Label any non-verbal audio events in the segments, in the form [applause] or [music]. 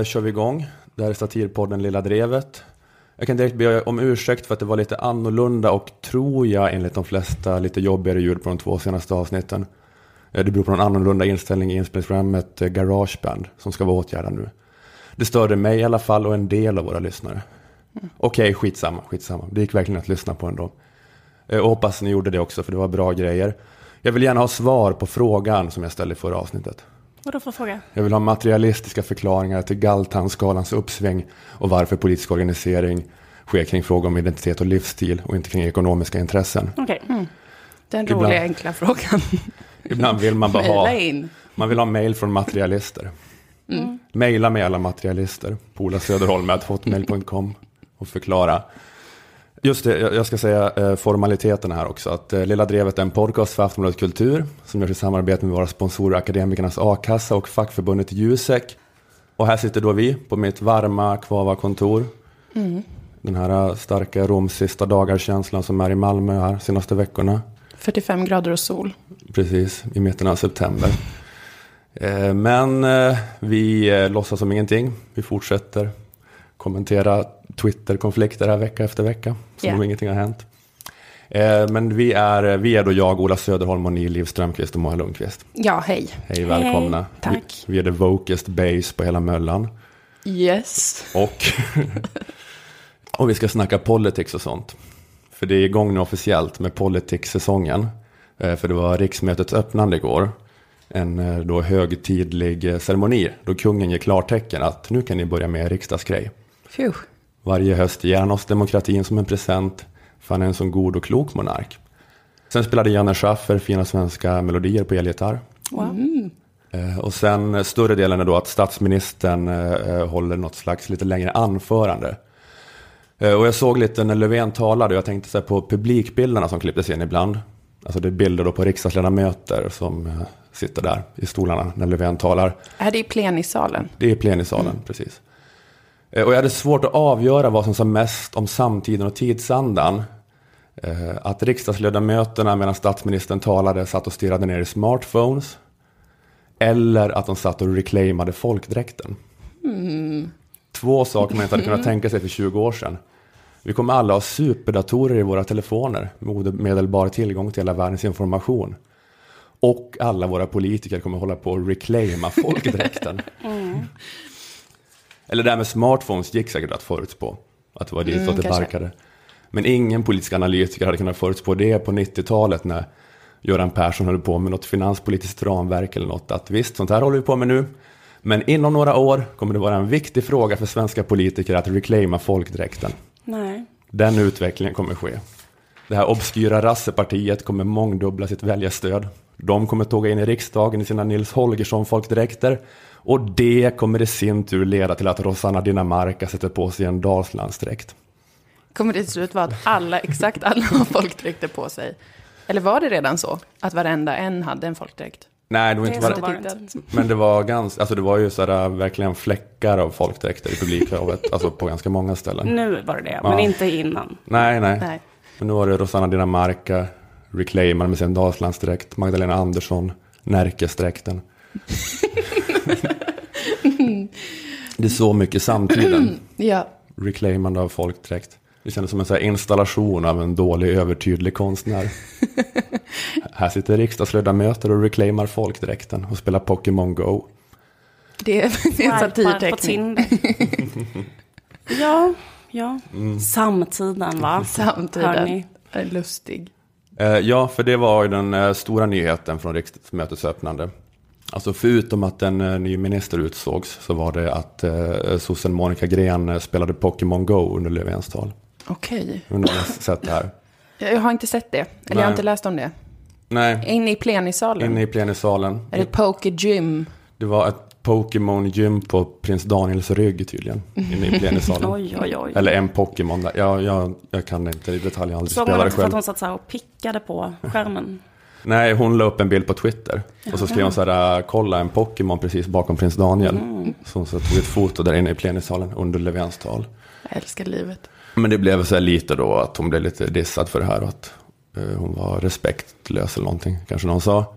eh, kör vi igång. Det här är satirpodden Lilla Drevet. Jag kan direkt be om ursäkt för att det var lite annorlunda och tror jag enligt de flesta lite jobbigare ljud på de två senaste avsnitten. Eh, Det beror på en annorlunda inställning i inspelningsprogrammet eh, Garageband som ska vara åtgärdad nu. Det störde mig i alla fall och en del av våra lyssnare. Okej, skitsamma, skitsamma. Det gick verkligen att lyssna på ändå. Eh, Och hoppas ni gjorde det också för det var bra grejer. Jag vill gärna ha svar på frågan som jag ställde i förra avsnittet. Vadå för fråga? Jag vill ha materialistiska förklaringar till Galtan-skalans uppsving och varför politisk organisering sker kring frågor om identitet och livsstil och inte kring ekonomiska intressen. Okej. Den Ibland- roliga enkla frågan. Ibland vill man bara ha, in. man vill ha mail från materialister. Maila med alla materialister på olasöderholm.hotmail.com och förklara. Just det, jag ska säga eh, formaliteterna här också. Att eh, Lilla Drevet är en podcast för Aftonbladet Kultur som görs i samarbete med våra sponsorer Akademikernas A-kassa och fackförbundet Jusek. Och här sitter då vi på mitt varma Kvava-kontor. Den här eh, starka Roms sista dagar-känslan som är i Malmö här senaste veckorna. 45 grader och sol. Precis, i mitten av september. [laughs] Men vi låtsas som ingenting. Vi fortsätter kommentera Twitter-konflikter här vecka efter vecka. Som Ja. om ingenting har hänt. Eh, Men vi är, vi är då jag, Ola Söderholm och ni, Liv Strömqvist och Moa Lundqvist. Ja, hej. Hej, välkomna. Hej, tack. Vi, vi är the wokest base på hela möllan. Yes. Och, [laughs] och vi ska snacka politics och sånt. För det är igång nu officiellt med politics-säsongen. Eh, För det var riksmötets öppnande igår. En eh, då högtidlig eh, ceremoni då kungen ger klartecken att nu kan ni börja med riksdagsgrej. Phew. Varje höst ger han oss demokratin som en present för han är en så god och klok monark. Sen spelade Janne Schaffer fina svenska melodier på elgitarr. Wow. Eh, Och sen eh, större delen är då att statsministern eh, håller något slags lite längre anförande. Eh, Och jag såg lite när Löfven talade och jag tänkte så här på publikbilderna som klipptes in ibland. Alltså det är bilder då på riksdagsledamöter som eh, sitter där i stolarna när Löfven talar. Är det i plenisalen? Det är plenisalen, precis. Eh, Och jag hade svårt att avgöra vad som sa mest om samtiden och tidsandan. Eh, Att riksdagsledamöterna medan statsministern talade satt och stirrade ner i smartphones. Eller att de satt och reclaimade folkdräkten. Två saker man inte hade kunnat [laughs] tänka sig för 20 år sedan. Vi kommer alla ha superdatorer i våra telefoner med omedelbar tillgång till hela världens information. Och alla våra politiker kommer hålla på att reclaima folkdräkten. [laughs] Eller det här med smartphones gick säkert att förutspå. Att det var dit Mm, det kanske. barkade. Men ingen politisk analytiker hade kunnat förutspå det på 90-talet när Göran Persson höll på med något finanspolitiskt ramverk eller något. Att visst, sånt här håller vi på med nu. Men inom några år kommer det vara en viktig fråga för svenska politiker att reclaima folkdräkten. Nej. Den utvecklingen kommer ske. Det här obskyra rassepartiet kommer mångdubbla sitt väljarstöd. De kommer tåga in i riksdagen i sina Nils Holgersson-folkdräkter. Och det kommer i sin tur leda till att Rosanna Dinamarca sätter på sig en Dalslandsdräkt. Kommer det till slut vara att alla, exakt alla har [laughs] folkdräkter på sig? Eller var det redan så? Att varenda en hade en folkdräkt? Nej, det var Det inte så var det inte. men det var ganska, alltså det var ju sådär verkligen fläckar av folkdräkter i publikhavet, alltså på ganska många ställen. Nu var det det, men Ja. inte innan. Nej, nej. Nej. Men nu var det Rosanna Dinamarca, reclaimade med sin Dalslandsdräkt, Magdalena Andersson, Närkesdräkten. [laughs] det är så mycket samtiden, [clears throat] Ja. reclaimande av folkdräkt. Det kändes som en så här installation av en dålig övertydlig konstnär. [laughs] här sitter riksdagsledamöter och reclaimar folkdräkten och spelar Pokémon Go. Det är [laughs] en satirteckning. [laughs] Ja, ja. Mm. Samtiden va? Samtiden. Är lustig. Eh, ja, för det var ju den eh, stora nyheten från riksdagsmötets öppnande. Alltså förutom att en eh, ny minister utsågs så var det att eh, sossen Monica Green eh, spelade Pokémon Go under Löfvens tal. Okej. Undrar om ni har sett det här? [laughs] Jag har inte sett det. Eller jag Nej. har inte läst om det. Nej, Inne i plenisalen. inne i plenisalen. Är det gym? Det var ett Pokémon-gym på prins Daniels rygg tydligen. Inne i plenisalen. [laughs] Oj, oj, oj. Eller en Pokémon där. Jag, jag, jag kan inte i detalj, jag har aldrig Såg man spelat det inte för att själv. hon satt så här och pickade på skärmen? Nej, hon la upp en bild på Twitter. Och så skrev hon så här, "Äh, kolla en Pokémon precis bakom prins Daniel. Så hon så tog ett foto där inne i plenisalen under Löfvens tal. Jag älskar livet. Men det blev så här lite då att hon blev lite dissad för det här. Och att eh, hon var respektlös eller någonting, kanske någon sa.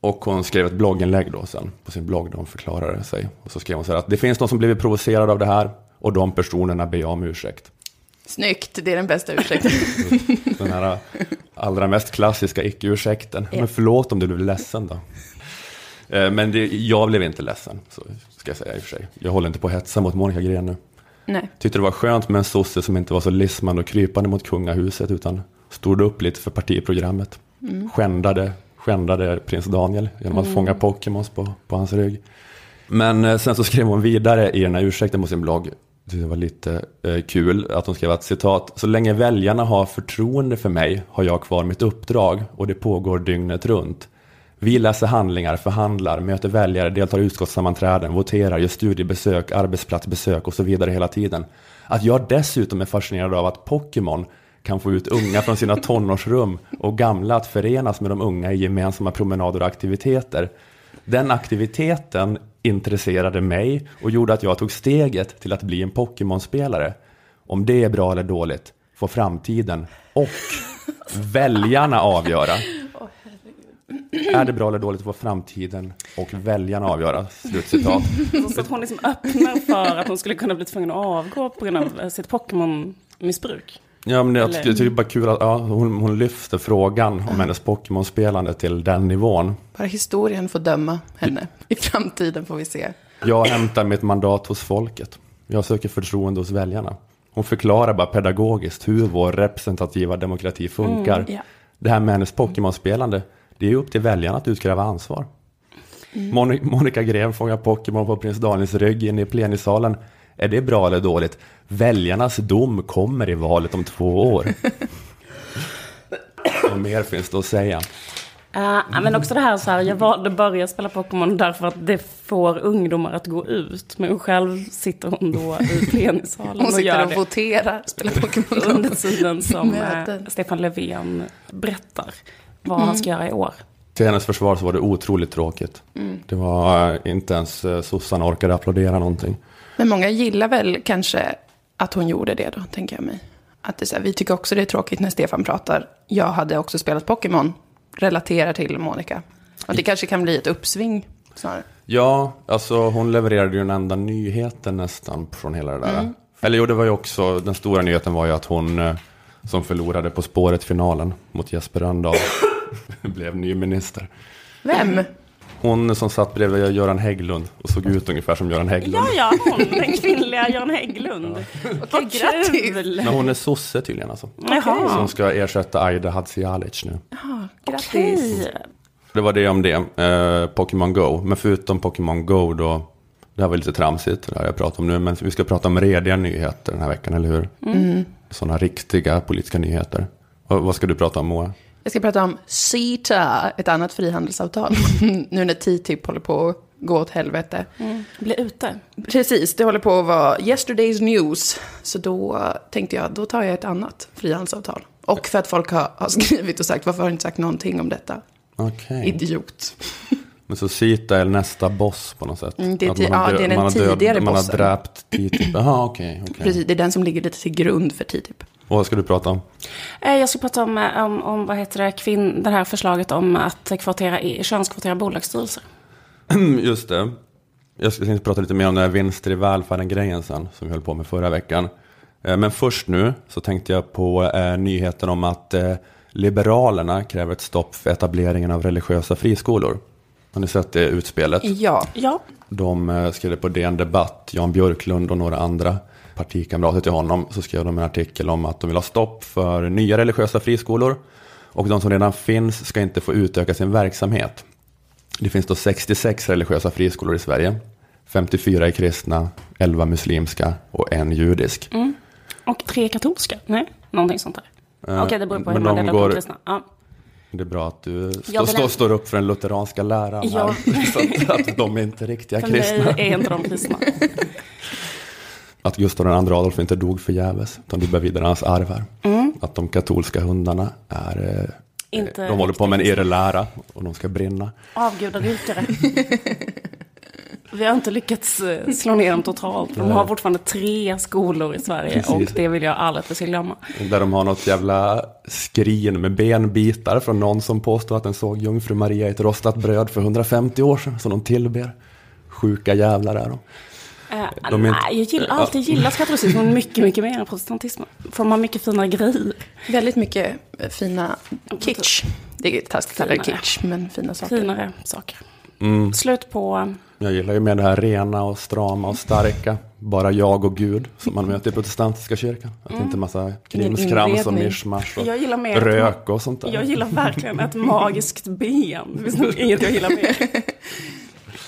Och hon skrev ett blogginlägg då sen på sin blogg där hon förklarade sig. Och så skrev hon så här att det finns de som blivit provocerade av det här och de personerna ber jag om ursäkt. Snyggt, det är den bästa ursäkten. [laughs] Den här allra mest klassiska icke-ursäkten. Ja. Men förlåt om du blev ledsen då. Eh, Men det, jag blev inte ledsen, så ska jag säga i och för sig. Jag håller inte på att hetsa mot Monica Green nu. Nej. Tyckte det var skönt med en sosse som inte var så lismande och krypande mot kungahuset utan stod upp lite för partiprogrammet. Skändade, skändade prins Daniel genom att fånga Pokémons på, på hans rygg. Men eh, sen så skrev hon vidare i den här ursäkten på sin blogg, det var lite eh, kul, att hon skrev att citat, så länge väljarna har förtroende för mig har jag kvar mitt uppdrag och det pågår dygnet runt. Vi läser handlingar, förhandlar, möter väljare, deltar i utskottssammanträden, voterar, gör studiebesök, arbetsplatsbesök och så vidare hela tiden. Att jag dessutom är fascinerad av att Pokémon kan få ut unga från sina tonårsrum och gamla att förenas med de unga i gemensamma promenader och aktiviteter. Den aktiviteten intresserade mig och gjorde att jag tog steget till att bli en Pokémon-spelare. Om det är bra eller dåligt får framtiden och väljarna avgöra. Är det bra eller dåligt får framtiden och väljarna avgöra. Slutcitat. Så att hon liksom öppnar för att hon skulle kunna bli tvungen att avgå på grund av sitt Pokémon-missbruk. Ja, men jag tycker det är bara kul att ja, hon, hon lyfter frågan om hennes Pokémon-spelande till den nivån. Bara historien får döma henne. I framtiden får vi se. Jag hämtar mitt mandat hos folket. Jag söker förtroende hos väljarna. Hon förklarar bara pedagogiskt hur vår representativa demokrati funkar. ja. Det här med hennes Pokémon-spelande, det är upp till väljarna att utkräva ansvar. Moni- Monica Green fångar Pokémon på prins Daniels rygg inne i plenisalen. Är det bra eller dåligt? Väljarnas dom kommer i valet om två år. Vad mer finns det att säga? Uh, men också det här så här, jag valde att börja spela Pokémon därför att det får ungdomar att gå ut. Men själv sitter hon då i [laughs] plenisalen Hon och sitter gör och det voterar, spelar Pokémon under tiden som eh, Möten. Stefan Löfven berättar vad han ska göra i år. Till hennes försvar så var det otroligt tråkigt. Det var eh, inte ens sossarna orkade applådera någonting. Men många gillar väl kanske att hon gjorde det då, tänker jag mig. Att det så här, vi tycker också det är tråkigt när Stefan pratar. Jag hade också spelat Pokémon, relaterar till Monica. Och det kanske kan bli ett uppsving snarare. Ja, alltså hon levererade ju den enda nyheten nästan från hela det där. Eller jo, det var ju också, den stora nyheten var ju att hon eh, som förlorade På spåret-finalen mot Jesper Rönndahl [laughs] blev ny minister. Vem? Hon som satt bredvid Göran Hägglund och såg ut ungefär som Göran Hägglund. Ja, ja, hon, den kvinnliga Göran Hägglund. Okej, grattis! Kul! Men hon är sosse tydligen alltså. Jaha, Som ska ersätta Aida Hadzialic nu. Ja, grattis. okej. Det var det om det. Eh, Pokémon Go. Men förutom Pokémon Go då. Det här var lite tramsigt, det här jag pratar om nu. Men vi ska prata om rediga nyheter den här veckan, eller hur? Sådana riktiga politiska nyheter. Och, vad ska du prata om Moa? Jag ska prata om CETA, ett annat frihandelsavtal. [laughs] nu när TTIP håller på att gå åt helvete. Bli ute. Precis, det håller på att vara yesterday's news. Så då tänkte jag, då tar jag ett annat frihandelsavtal. Och för att folk har, har [laughs] skrivit och sagt, varför har du inte sagt någonting om detta? Okej. Idiot. [laughs] Men så Sita är nästa boss på något sätt? Mm, det är Att man har ja, det är den man har tidigare Man har bossen. dräpt TTIP. Jaha, okej. okej. Precis, det är den som ligger lite till grund för TTIP. Och vad ska du prata om? Eh, Jag ska prata om, eh, om, om vad heter det, kvinn, det här förslaget om att kvotera i, könskvotera bolagsstyrelser. [clears throat] Just det. Jag ska tänkte prata lite mer om den här vinster i välfärden-grejen sen, som vi höll på med förra veckan. Eh, Men först nu så tänkte jag på nyheten om att Liberalerna kräver ett stopp för etableringen av religiösa friskolor. Har ni sett det utspelet? Ja, Ja, De skrev på DN Debatt, Jan Björklund och några andra partikamrater till honom, så skrev de en artikel om att de vill ha stopp för nya religiösa friskolor. Och de som redan finns ska inte få utöka sin verksamhet. Det finns då 66 religiösa friskolor i Sverige. 54 är kristna, 11 muslimska och en judisk. och tre katolska. Nej, någonting sånt där. Eh, Okej, det beror på hur man de delar upp går- de kristna. Ja. Det är bra att du stå, stå, står upp för den lutheranska läran Ja. här. [laughs] Så att, att de är inte riktiga För kristna. mig är inte de kristna. [laughs] Att Gustav II Adolf inte dog förgäves, utan du bär vidare hans arv här. Att de katolska hundarna är, eh, Inte de håller på med en irrlära och de ska brinna. Avgudadyrkare. [laughs] Vi har inte lyckats eh, slå ner dem totalt. De har fortfarande tre skolor i Sverige Precis. och det vill jag aldrig att vi glömma. Där de har något jävla skrin med benbitar från någon som påstår att den såg jungfru Maria i ett rostat bröd för 150 år sedan, som de tillber. Sjuka jävlar är de. Eh, De nej, jag gillar, har alltid gillat katolicismen mycket, mycket mer än protestantismen. För de har mycket fina grejer. Väldigt mycket eh, fina kitsch. Det är taskigt att kalla det kitsch, men fina saker. Finare saker. Mm. Slut på... Jag gillar ju med det här rena och strama och starka. Bara jag och Gud, som man möter i protestantiska kyrkan. Att det inte massa krimskrams och mischmasch och Jag gillar mer... rök och sånt där. Jag gillar verkligen ett magiskt ben. Det finns nog inget jag gillar mer. [laughs]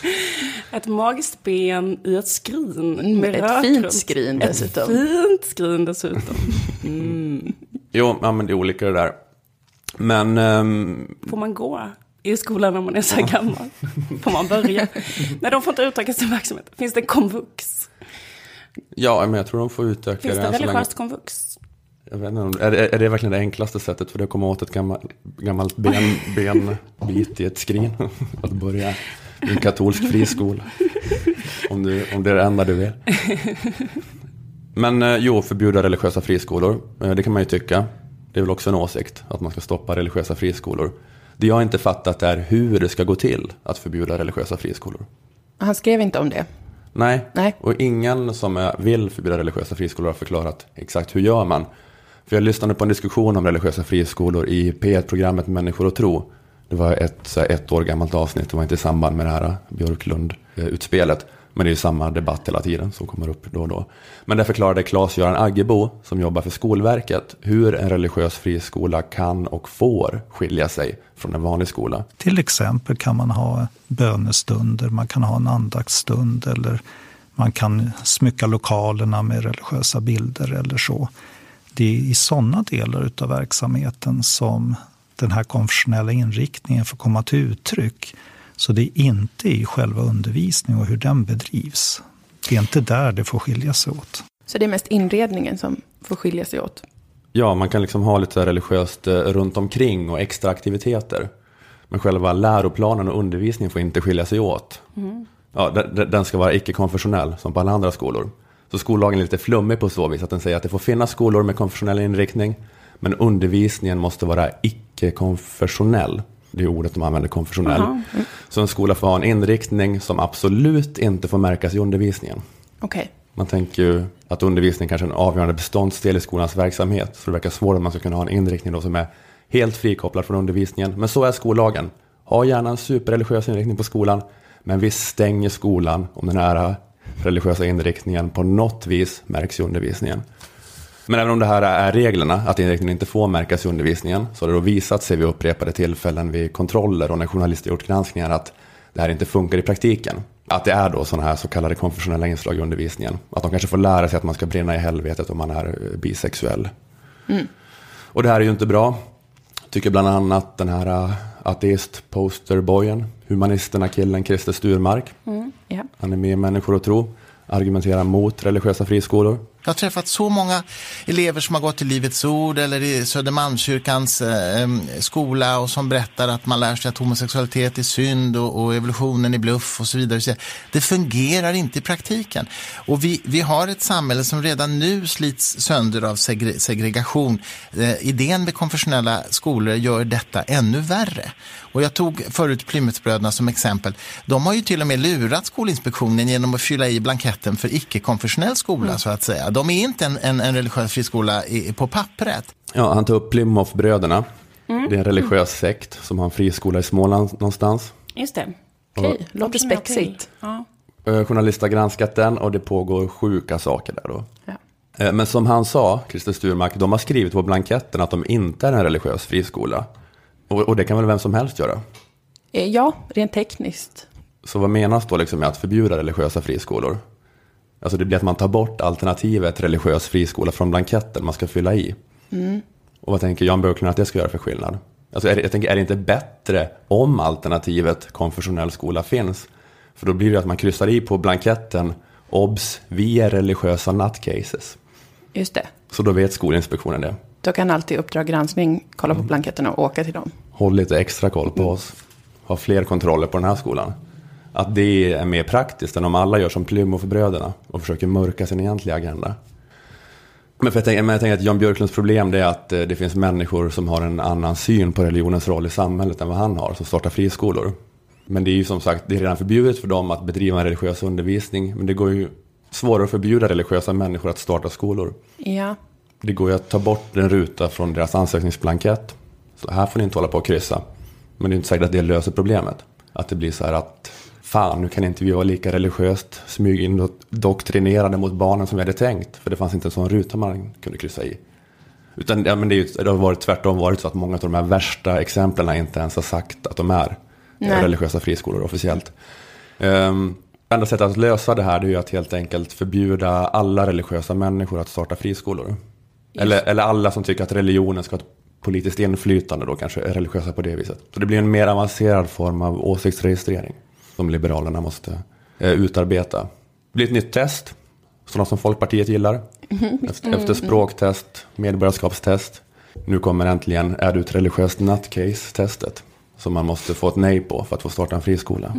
[laughs] Ett magiskt ben i ett skrin med ett fint runt. skrin Ett dessutom. fint skrin dessutom. [laughs] Jo, ja, men det är olika det där. Men ehm, Får man gå i skolan när man är så här gammal? Får man börja? [laughs] Nej, de får inte utöka sin verksamhet. Finns det komvux? ja, men jag tror de får utöka Finns det det än så länge. religiöst komvux? Jag vet inte, är, är är det verkligen det enklaste sättet för dig att komma åt ett gammalt, gammalt ben, benbit i ett skrin? Att börja en katolsk friskola. Om, du, om det är det enda du vill. Men eh, jo, förbjuda religiösa friskolor. Eh, Det kan man ju tycka. Det är väl också en åsikt att man ska stoppa religiösa friskolor. Det jag inte fattat är hur det ska gå till att förbjuda religiösa friskolor. Han skrev inte om det. Nej. Nej. och ingen som vill förbjuda religiösa friskolor har förklarat exakt hur gör man. För jag lyssnade på en diskussion om religiösa friskolor i P1-programmet Människor och tro. Det var ett, så här, ett år gammalt avsnitt, det var inte i samband med det här äh, Björklund-utspelet. Men det är ju samma debatt hela tiden som kommer upp då och då. Men där förklarade Claes-Göran Aggebo, som jobbar för Skolverket, hur en religiös friskola kan och får skilja sig från en vanlig skola. Till exempel kan man ha bönestunder, man kan ha en andaktsstund eller man kan smycka lokalerna med religiösa bilder eller så. Det är i sådana delar av verksamheten som den här konfessionella inriktningen får komma till uttryck. Så det är inte i själva undervisningen och hur den bedrivs. Det är inte där det får skilja sig åt. Så det är mest inredningen som får skilja sig åt. Ja, man kan liksom ha lite så här religiöst eh, runt omkring och extra aktiviteter. Men själva läroplanen och undervisningen får inte skilja sig åt. Ja, den- den, den ska vara icke-konfessionell, som på alla andra skolor. Så skollagen är lite flummig på så vis att den säger att det får finnas skolor med konfessionell inriktning, men undervisningen måste vara icke-konfessionell. Det är ordet de använder, konfessionell. Jaha. Så en skola får ha en inriktning som absolut inte får märkas i undervisningen. Okej. Man tänker ju att undervisning kanske är en avgörande beståndsdel i skolans verksamhet. Så det verkar svårt att man ska kunna ha en inriktning då som är helt frikopplad från undervisningen. Men så är skollagen. Ha gärna en superreligiös inriktning på skolan. Men vi stänger skolan om den här religiösa inriktningen på något vis märks i undervisningen. Men även om det här är reglerna, att inriktningen inte får märkas i undervisningen, så har det då visat sig vid upprepade tillfällen vid kontroller och när journalister gjort granskningar att det här inte funkar i praktiken. Att det är då sådana här så kallade konfessionella inslag i undervisningen. Att de kanske får lära sig att man ska brinna i helvetet om man är eh, bisexuell. Och det här är ju inte bra. Tycker bland annat den här eh, ateist-posterboyen, humanisterna killen Christer Sturmark. Ja. Han är med i Människor och tro, argumenterar mot religiösa friskolor. Jag har träffat så många elever som har gått i Livets Ord eller i Södermalmskyrkans eh, skola och som berättar att man lär sig att homosexualitet är synd och, och evolutionen är bluff och så vidare. Det fungerar inte i praktiken. Och vi, vi har ett samhälle som redan nu slits sönder av segre, segregation. Eh, idén med konfessionella skolor gör detta ännu värre. Och jag tog förut Plymouthbröderna som exempel. De har ju till och med lurat Skolinspektionen genom att fylla i blanketten för icke-konfessionell skola så att säga. De är inte en, en, en religiös friskola i, på pappret. Ja, han tar upp Plymouthbröderna. Det är en religiös sekt som har en friskola i Småland någonstans. Just det. Okej, låter jag till. spexigt. Ja. Eh, Journalister har granskat den och det pågår sjuka saker där då. Ja. Eh, Men som han sa, Christer Sturmark, de har skrivit på blanketten att de inte är en religiös friskola. Och, och det kan väl vem som helst göra? Eh, Ja, rent tekniskt. Så vad menas då liksom med att förbjuda religiösa friskolor? Alltså det blir att man tar bort alternativet religiös friskola från blanketten man ska fylla i. Och vad tänker Jan Björklund att det ska göra för skillnad? Alltså är jag tänker, är det inte bättre om alternativet konfessionell skola finns? För då blir det att man kryssar i på blanketten Obs! Vi är religiösa nutcases. Just det. Så då vet Skolinspektionen det. Då kan alltid Uppdrag granskning kolla på blanketterna och åka till dem. Håll lite extra koll på oss. Ha fler kontroller på den här skolan. Att det är mer praktiskt än om alla gör som Plymouthbröderna och försöker mörka sin egentliga agenda. Men, för jag, tänker, men jag tänker att Jan Björklunds problem är att eh, det finns människor som har en annan syn på religionens roll i samhället än vad han har, som startar friskolor. Men det är ju som sagt, det är redan förbjudet för dem att bedriva en religiös undervisning. Men det går ju svårare att förbjuda religiösa människor att starta skolor. Ja. Det går ju att ta bort en ruta från deras ansökningsblankett. Så här får ni inte hålla på och kryssa. Men det är inte säkert att det löser problemet. Att det blir så här att fan, nu kan inte vi vara lika religiöst smygindoktrinerade mot barnen som vi hade tänkt. För det fanns inte en sån ruta man kunde kryssa i. Utan ja, men det, är ju, det har varit tvärtom varit så att många av de här värsta exemplen inte ens har sagt att de är Nej. religiösa friskolor officiellt. Um, enda sättet att lösa det här är ju att helt enkelt förbjuda alla religiösa människor att starta friskolor. Eller, eller alla som tycker att religionen ska ha ett politiskt inflytande då kanske är religiösa på det viset. Så det blir en mer avancerad form av åsiktsregistrering som Liberalerna måste eh, utarbeta. Det blir ett nytt test, sådana som Folkpartiet gillar. Efter, efter språktest, medborgarskapstest. Nu kommer äntligen Är du ett religiöst nutcase-testet. Som man måste få ett nej på för att få starta en friskola.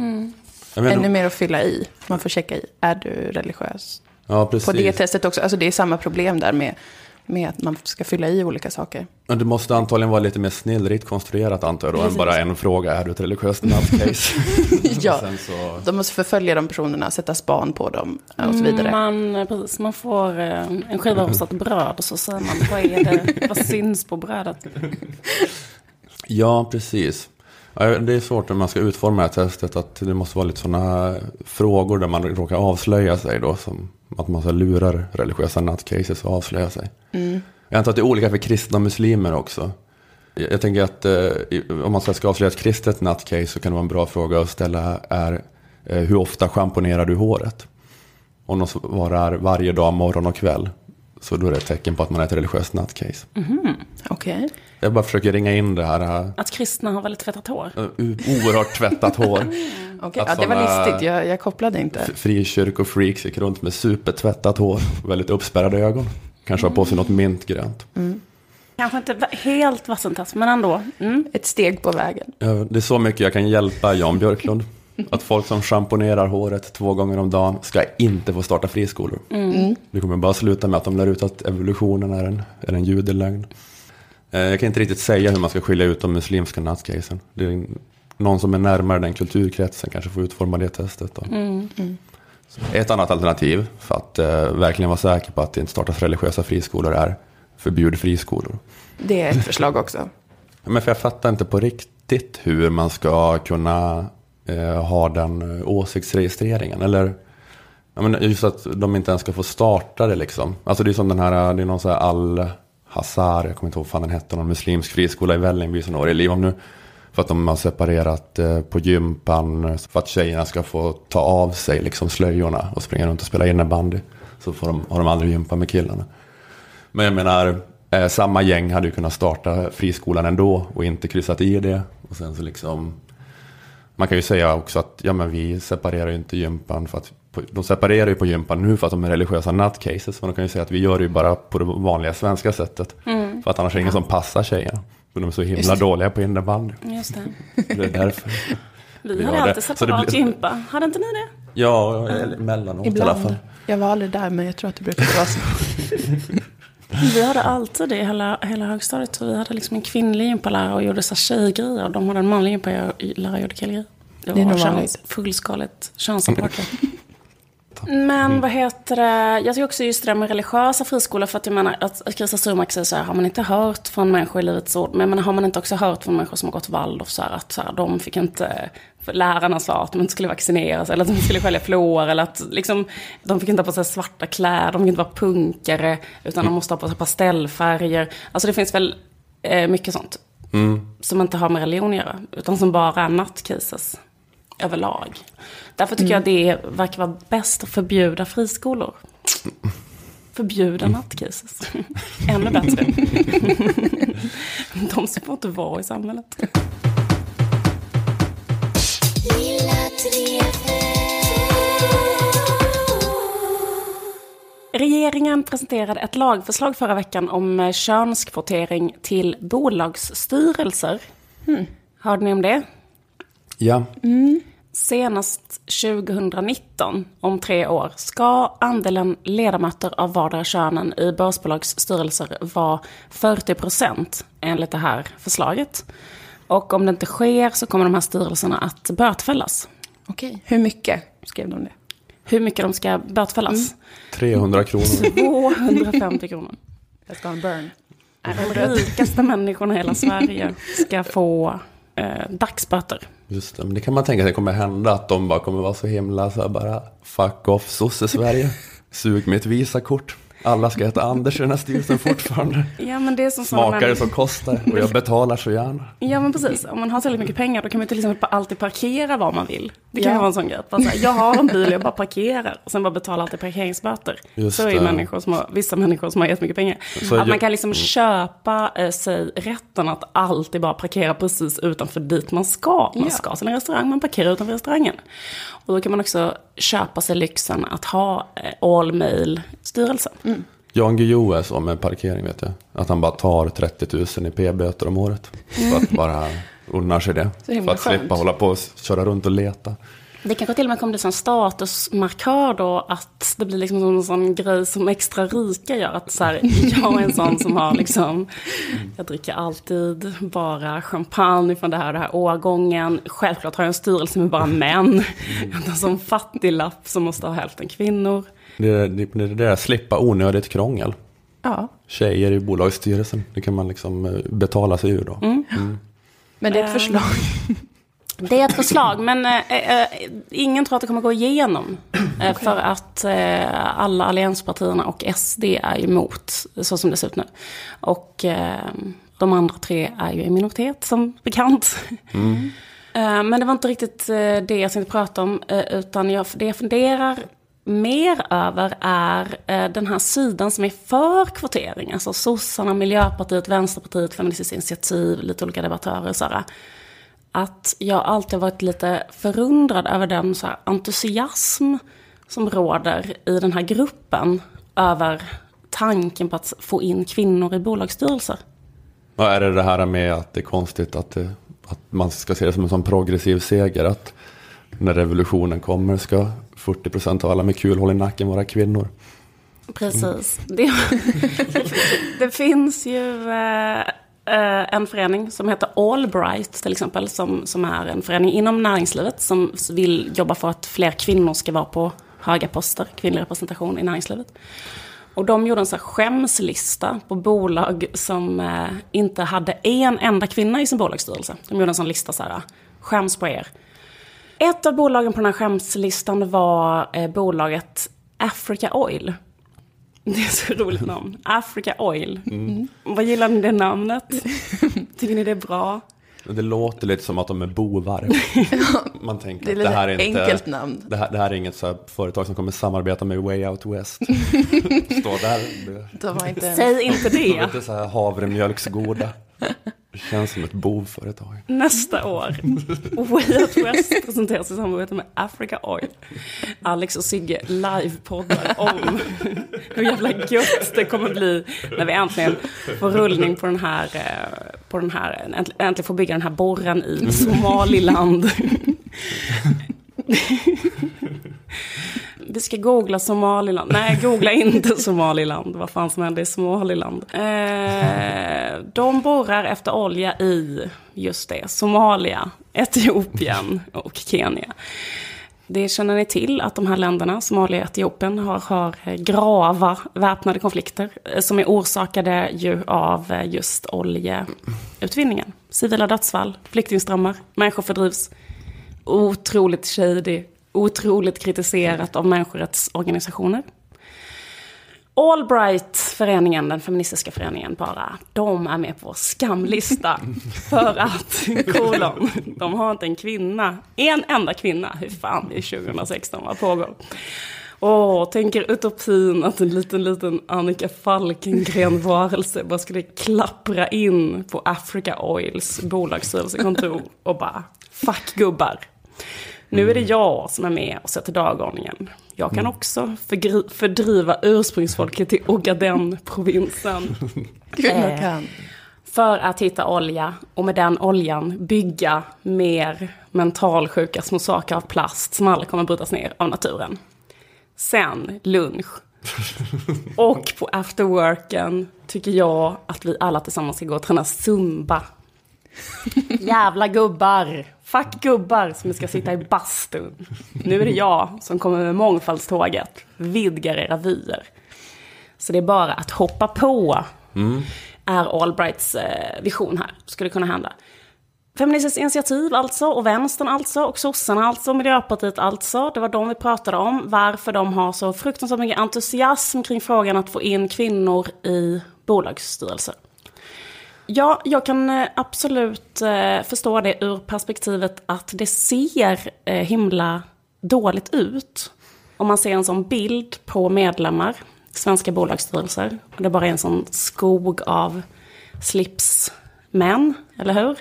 Vet Ännu mer att fylla i. Man får checka i. Är du religiös? ja, precis. På det testet också. Alltså det är samma problem där med, med att man ska fylla i olika saker. Men det måste antagligen vara lite mer snillrikt konstruerat antar jag då, än bara en fråga. Är du ett religiöst nutcase? [laughs] Ja. Så... De måste förfölja de personerna, sätta span på dem och så vidare. Man, precis, man får eh, en skiva rostat bröd och så säger man vad är det, vad syns på brödet? Ja, precis. Det är svårt när man ska utforma det här testet att det måste vara lite sådana frågor där man råkar avslöja sig då. Som att man så lurar religiösa nattcases och avslöja sig. Jag antar att det är olika för kristna och muslimer också. Jag jag tänker att eh, om man ska avslöja ett kristet nattcase så kan det vara en bra fråga att ställa är eh, hur ofta schamponerar du håret? Om de svarar varje dag, morgon och kväll. Så då är det ett tecken på att man är ett religiöst nutcase. Okej. Jag bara försöker ringa in det här. här Att kristna har väldigt tvättat hår. oerhört tvättat hår. [laughs] Okej, Att ja, det var listigt. Jag, jag kopplade inte. Frikyrkofreaks gick runt med supertvättat hår. Väldigt uppspärrade ögon. Kanske har på sig något mintgrönt. Kanske inte helt vattentätt, men ändå. Mm. Ett steg på vägen. Det är så mycket jag kan hjälpa Jan Björklund. Att folk som schamponerar håret två gånger om dagen ska inte få starta friskolor. Det kommer bara sluta med att de lär ut att evolutionen är en, är en judelögn. Eh, Jag kan inte riktigt säga hur man ska skilja ut de muslimska nutcasesen. Det är någon som är närmare den kulturkretsen kanske får utforma det testet. Då. Så Ett annat alternativ för att eh, verkligen vara säker på att det inte startas religiösa friskolor är förbjud friskolor. Det är ett förslag också. Men för jag fattar inte på riktigt hur man ska kunna eh, den eh, åsiktsregistreringen. Eller ja, men just att de inte ens ska få starta det liksom. Alltså det är som den här, det är någon sån här Al-Hazar, jag kommer inte ihåg vad fan den hette, någon muslimsk friskola i Vällingby som har i liv om nu. För att de har separerat eh, på gympan för att tjejerna ska få ta av sig liksom slöjorna och springa runt och spela innebandy. Så får de, har de aldrig gympa med killarna. Men jag menar, eh, samma gäng hade ju kunnat starta friskolan ändå och inte kryssat i det. Och sen så liksom, man kan ju säga också att ja, men vi separerar ju inte gympan för att de separerar ju på gympan nu för att de är religiösa nutcases. Men de kan ju säga att vi gör det ju bara på det vanliga svenska sättet. För att annars är det ingen som passar tjejerna. För de är så himla dåliga på innebandy. Just det. [laughs] Det är därför. Vi Vi hade alltid separat blir- gympa. Hade inte ni det? Ja, eller emellanåt i alla fall. Ibland. Jag var aldrig där, men jag tror att det brukar vara så. [laughs] Vi hade alltid det hela, hela högstadiet. Så vi hade liksom en kvinnlig gympalärare och gjorde så tjejgrejer. Och de hade en manlig gympalärare och gjorde killgrejer. Det Det är var nog vanligt. fullskaligt [laughs] [laughs] könsapartheid. Men vad heter det? Jag tycker också just det där med religiösa friskolor. För att jag menar att Christer Sturmark säger så här. Har man inte hört från människor i Livets Ord. Men menar, har man inte också hört från människor som har gått Waldorf. Så här, att så här, de fick inte. Lärarna sa att de inte skulle vaccineras. Eller att de skulle skölja fluor. Eller att liksom, de fick inte ha på sig svarta kläder. De fick inte vara punkare. Utan de måste ha på sig pastellfärger. Alltså det finns väl eh, mycket sånt. Som inte har med religion att göra. Utan som bara är nutcases överlag. Därför tycker jag det verkar vara bäst att förbjuda friskolor. Förbjuda nutcases. [laughs] Ännu bättre. De som får inte vara i samhället. Regeringen presenterade ett lagförslag förra veckan om eh, könskvotering till bolagsstyrelser. Hörde ni om det? Ja, Senast 2019, om tre år, ska andelen ledamöter av vardera könen i börsbolags styrelser vara 40 procent enligt det här förslaget. Och om det inte sker så kommer de här styrelserna att bötfällas. Okej. Hur mycket skrev de det? Hur mycket de ska bötfällas? 300 kronor. [laughs] 250 kronor. Jag ska ha en burn. De rikaste människorna i hela Sverige ska få eh, dagsböter. Just det, men det kan man tänka sig kommer hända att de bara kommer vara så himla så här bara fuck off sosse-Sverige. [laughs] Sug mitt visakort. Alla ska heta Anders i den här styrelsen [laughs] fortfarande. Ja, men det är som Smakar det som kostar och jag betalar så gärna. Ja men precis, om man har tillräckligt mycket pengar då kan man till exempel alltid parkera var man vill. Det kan Ja. vara en sån grej. Bara så här, jag har en bil, jag bara parkerar och sen bara betalar alltid parkeringsböter. Just så är det. människor som har, vissa människor som har jättemycket pengar. Så att jag- man kan liksom köpa eh, sig rätten att alltid bara parkera precis utanför dit man ska. Man Ja. ska till en restaurang, man parkerar utanför restaurangen. Och då kan man också köpa sig lyxen att ha eh, all mail styrelsen. Jan Guillou är så med parkering vet jag. Att han bara tar 30 000 i p-böter om året. För att bara unna sig det. [laughs] Så För att slippa skönt. hålla på och köra runt och leta. Det kanske till och med kommer bli en statusmarkör då att det blir liksom som en sån grej som extra rika gör. Att så här, [laughs] jag är en sån som har liksom, jag dricker alltid bara champagne från det här och det här årgången. Självklart har jag en styrelse med bara män. Jag [laughs] har en sån fattiglapp som måste ha hälften kvinnor. Det är det, det, är det där slippa onödigt krångel. Ja. Tjejer i bolagsstyrelsen. Det kan man liksom eh, betala sig ur då. Men det är ett förslag. [laughs] Det är ett förslag, men eh, eh, ingen tror att det kommer gå igenom. Eh, För att eh, alla allianspartierna och SD är emot, så som det ser ut nu. Och eh, de andra tre är ju i minoritet, som bekant. Eh, men det var inte riktigt eh, det jag tänkte prata om, eh, utan jag, det jag funderar mer över är eh, den här sidan som är för kvotering. Alltså sossarna, Miljöpartiet, Vänsterpartiet, Feministiskt initiativ, lite olika debattörer. Så här, att jag alltid varit lite förundrad över den så här, entusiasm som råder i den här gruppen över tanken på att få in kvinnor i bolagsstyrelser. Vad är det det här med att det är konstigt att, det, att man ska se det som en sån progressiv seger? Att när revolutionen kommer ska 40% av alla med kulhål i nacken vara kvinnor. Precis. Det, [laughs] det finns ju eh, eh, en förening som heter Allbright till exempel, som, som är en förening inom näringslivet som vill jobba för att fler kvinnor ska vara på höga poster, kvinnlig representation i näringslivet. Och de gjorde en så här skämslista på bolag som eh, inte hade en enda kvinna i sin bolagsstyrelse. De gjorde en sån lista så här, skäms på er. Ett av bolagen på den här skämslistan var eh, bolaget Africa Oil. [laughs] Det är så roligt namn. Africa Oil. Vad gillar ni det namnet? Tycker ni det är bra? Det låter lite som att de är bovar. [laughs] Man tänker Det är att det här är inte, enkelt namn. Det här, det här är inget så här företag som kommer samarbeta med Way Out West. [laughs] Stå där. Det, De inte... Säg inte de är det. inte så här havremjölksgoda. Det känns som ett bovföretag. Nästa år. Way Out West presenteras i samarbete med Africa Oil. Alex och Sigge livepoddar om hur jävla gött det kommer bli när vi äntligen får rullning på den här, eh, på den här äntligen får bygga den här borren i Somaliland. [laughs] Vi ska googla Somaliland. Nej, googla inte Somaliland. Vad fan som händer i Somaliland. Eh, de borrar efter olja i, just det, Somalia, Etiopien och Kenya. Det känner ni till att de här länderna, Somalia och Etiopien, har, har grava väpnade konflikter eh, som är orsakade ju av eh, just oljeutvinningen. Civila dödsfall, flyktingströmmar, människor fördrivs. Otroligt shady, otroligt kritiserat av människorättsorganisationer. Allbright-föreningen, den feministiska föreningen bara, de är med på vår skamlista. [laughs] För att, kolon, de har inte en kvinna, en enda kvinna, hur fan det är 2016, vad pågår? Åh, tänker utopin att en liten, liten Annika Falkengren-varelse bara skulle klappra in på Africa Oils bolagsstyrelsekontor och bara, fuck gubbar. Nu är det jag som är med och sätter dagordningen. Jag kan också förgri- fördriva ursprungsfolket till Ogaden-provinsen. [laughs] Eh, kan. För att hitta olja och med den oljan bygga mer mentalsjuka små saker av plast som aldrig kommer brytas ner av naturen. Sen lunch. [laughs] Och på afterworken tycker jag att vi alla tillsammans ska gå och träna zumba. Jävla gubbar! Fuck gubbar som ska sitta i bastun. Nu är det jag som kommer med mångfaldståget. Vidgar era vyer. Så det är bara att hoppa på. Är Allbrights eh, vision här. Skulle kunna hända. Feministiskt initiativ alltså, och vänstern alltså, och sossarna alltså, Miljöpartiet alltså. Det var de vi pratade om, varför de har så fruktansvärt mycket entusiasm kring frågan att få in kvinnor i bolagsstyrelser. Ja, jag kan eh, absolut eh, förstå det ur perspektivet att det ser eh, himla dåligt ut. Om man ser en sån bild på medlemmar svenska bolagsstyrelser. Och det bara är en sån skog av slipsmän, eller hur?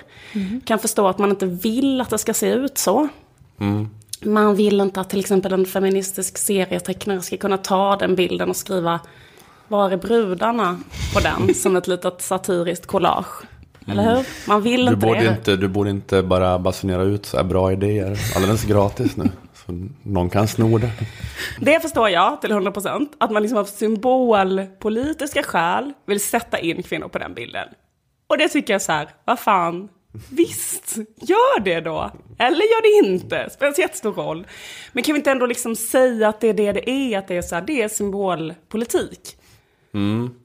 Kan förstå att man inte vill att det ska se ut så. Man vill inte att till exempel en feministisk serietecknare ska kunna ta den bilden och skriva Var är brudarna på den [laughs] som ett litet satiriskt collage. Eller hur? Man vill Du inte borde det. inte, du borde inte bara basunera ut så här bra idéer alldeles gratis nu. Så någon kan sno det. Det förstår jag till 100%. Att man liksom av symbolpolitiska skäl vill sätta in kvinnor på den bilden. Och det tycker jag så här, vad fan, visst, gör det då. Eller gör det inte, spelar inte jättestor roll. Men kan vi inte ändå liksom säga att det är det det är, att det är så här, det är symbolpolitik.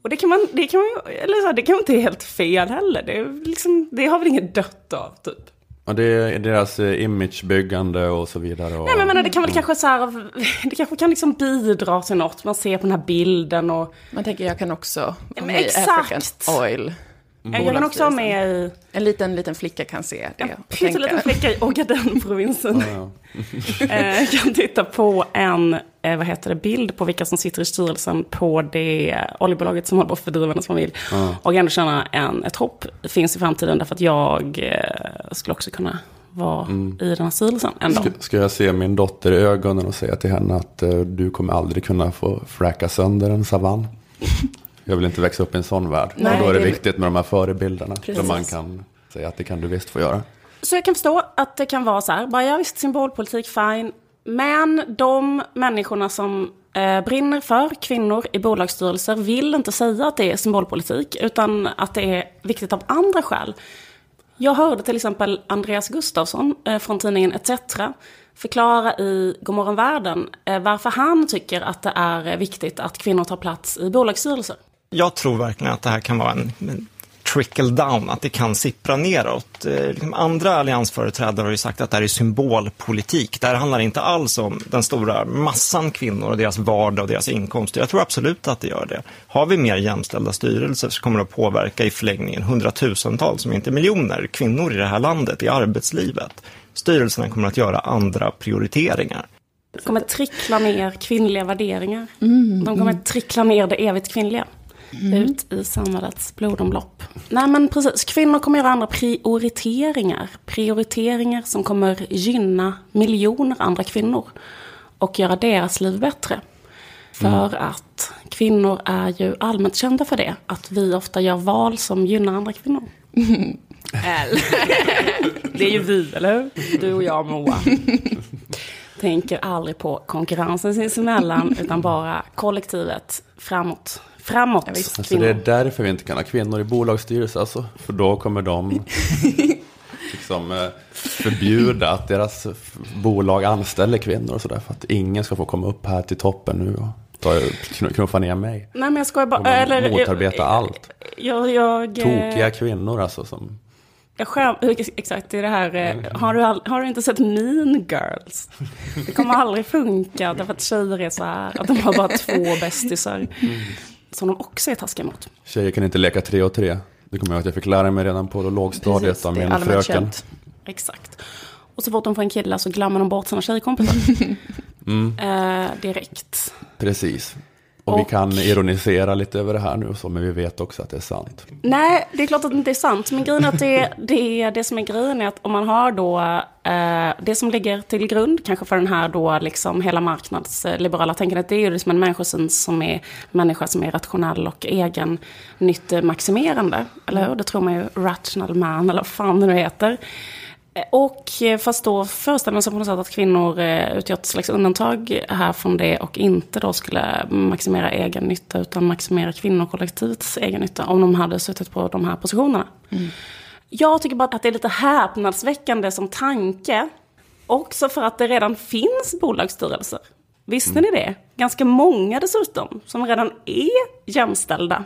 Och det kan man, det kan man eller så här, det kan inte vara helt fel heller. Det, är liksom, det har väl inget dött av, typ. Och det är deras eh, imagebyggande och så vidare. Och, Nej men menar, det kan väl kanske så här, [laughs] det kanske kan liksom bidra till något. Man ser på den här bilden och Man tänker jag kan också vara men med i exakt. African Oil. jag kan också ha med i En liten, liten flicka kan se det. en pytteliten flicka i Ogaden-provinsen. Ja. [laughs] eh, kan titta på en eh, vad heter det, bild på vilka som sitter i styrelsen på det oljebolaget som håller på att fördriva hennes familj. Och ändå känna en, ett hopp finns i framtiden därför att jag eh, skulle också kunna vara i den här styrelsen en dag. Ska, ska jag se min dotter i ögonen och säga till henne att eh, du kommer aldrig kunna få fracka sönder en savann? [laughs] Jag vill inte växa upp i en sån värld. Nej, och då är det, det- viktigt med de här förebilderna. Precis. Där man kan säga att det kan du visst få göra. Så jag kan förstå att det kan vara så här, bara ja visst symbolpolitik, fine. Men de människorna som eh, brinner för kvinnor i bolagsstyrelser vill inte säga att det är symbolpolitik, utan att det är viktigt av andra skäl. Jag hörde till exempel Andreas Gustafsson eh, från tidningen ETC förklara i Godmorgon Världen eh, varför han tycker att det är viktigt att kvinnor tar plats i bolagsstyrelser. Jag tror verkligen att det här kan vara en, en trickle down, att det kan sippra neråt. Eh, liksom andra alliansföreträdare har ju sagt att det här är symbolpolitik. Det här handlar inte alls om den stora massan kvinnor och deras vardag och deras inkomster. Jag tror absolut att det gör det. Har vi mer jämställda styrelser så kommer det att påverka i förlängningen hundratusentals, om inte miljoner, kvinnor i det här landet, i arbetslivet. Styrelserna kommer att göra andra prioriteringar. Det kommer trickla ner kvinnliga värderingar. De kommer trickla ner det evigt kvinnliga. Ut i samhällets blodomlopp. Nej men precis, kvinnor kommer göra andra prioriteringar. Prioriteringar som kommer gynna miljoner andra kvinnor. Och göra deras liv bättre. För att kvinnor är ju allmänt kända för det. Att vi ofta gör val som gynnar andra kvinnor. [laughs] Det är ju vi, eller hur? Du och jag, Moa. [laughs] Tänker aldrig på konkurrensen sinsemellan, utan bara kollektivet framåt. Framåt, Ja, visst. Alltså det är därför vi inte kan ha kvinnor i bolagsstyrelser. Alltså. För då kommer de [laughs] liksom, eh, förbjuda att deras bolag anställer kvinnor och sådär. För att ingen ska få komma upp här till toppen nu och ta, knuffa ner mig. Nej men jag skojar bara. Eller, motarbetar allt. Jag, jag, eh, Tokiga kvinnor alltså. Som, jag skäm, [laughs] exakt, det är det här. eh, Har du, all, har du inte sett Mean Girls? Det kommer aldrig funka, därför att tjejer är så här. Att de har bara två bästisar. Som de också är taskiga mot. tjejer kan inte leka tre och tre. Det kommer jag att jag fick lära mig redan på lågstadiet Precis, av det är min fröken. känt. Exakt. Och så fort de får en kille så glömmer de bort sina tjejkompisar. [laughs] Mm. Eh, direkt. Precis. Och, vi Och- kan ironisera lite över det här nu och så, men vi vet också att det är sant. Nej, det är klart att det inte är sant. Men grejen är att det, det, det som är grejen är att om man har då eh, det som ligger till grund kanske för den här då liksom hela marknadsliberala tänkandet, det är ju liksom en människosyn som är människa som är rationell och egen nyttemaximerande. Eller hur? Det tror man ju, rational man eller vad fan det nu heter. Och eh, fast då föreställer man sig på något sätt att kvinnor eh, utgör ett slags undantag här från det och inte då skulle maximera egen nytta utan maximera kvinnokollektivets egen nytta om de hade suttit på de här positionerna. Jag tycker bara att det är lite häpnadsväckande som tanke. Också för att det redan finns bolagsstyrelser. Visste ni det? Ganska många dessutom, som redan är jämställda.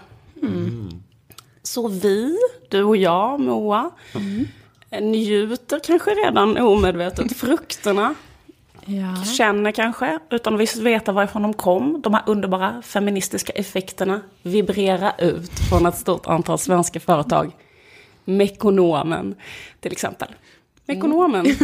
Så vi, du och jag, Moa, njuter kanske redan omedvetet frukterna. Ja. Känner kanske, utan att veta varifrån de kom, de här underbara feministiska effekterna vibrera ut från ett stort antal svenska företag. Mekonomen, till exempel. Mekonomen. [laughs]